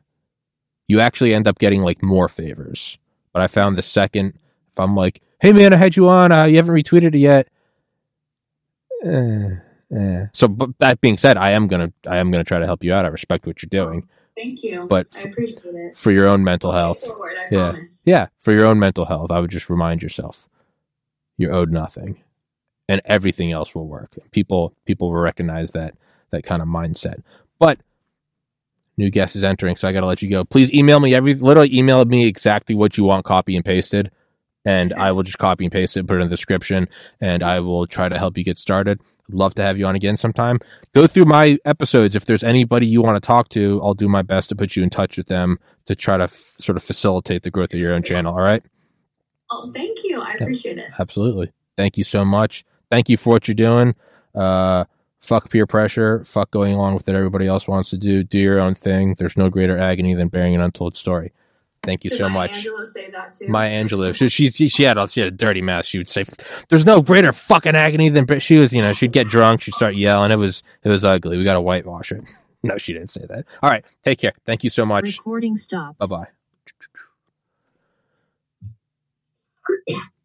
you actually end up getting like more favors. But I found the second if I'm like, hey man, I had you on, uh, you haven't retweeted it yet. Eh, eh. So, but that being said, I am gonna I am gonna try to help you out. I respect what you're doing Thank you. But- I appreciate it. for your own mental health. Forward, Yeah. promise. Yeah, for your own mental health, I would just remind yourself you're owed nothing, and everything else will work. People people will recognize that that kind of mindset. But new guest is entering, so I got to let you go. Please email me every literally email me exactly what you want, copy and pasted, and I will just copy and paste it, put it in the description, and I will try to help you get started. Love to have you on again sometime. Go through my episodes. If there's anybody you want to talk to, I'll do my best to put you in touch with them to try to f- sort of facilitate the growth of your own channel. All right. Oh, thank you. I appreciate it. Absolutely. Thank you so much. Thank you for what you're doing. Uh, fuck peer pressure. Fuck going along with what everybody else wants to do. Do your own thing. There's no greater agony than bearing an untold story. Thank you Did so Maya much. Angelou say that too? Maya Angelou. She, she she she had a she had a dirty mouth. She would say, "There's no greater fucking agony than." Brit-" She was, you know, she'd get drunk. She'd start yelling. It was it was ugly. We got to whitewash it. No, she didn't say that. All right, take care. Thank you so much. Recording stopped. Bye bye.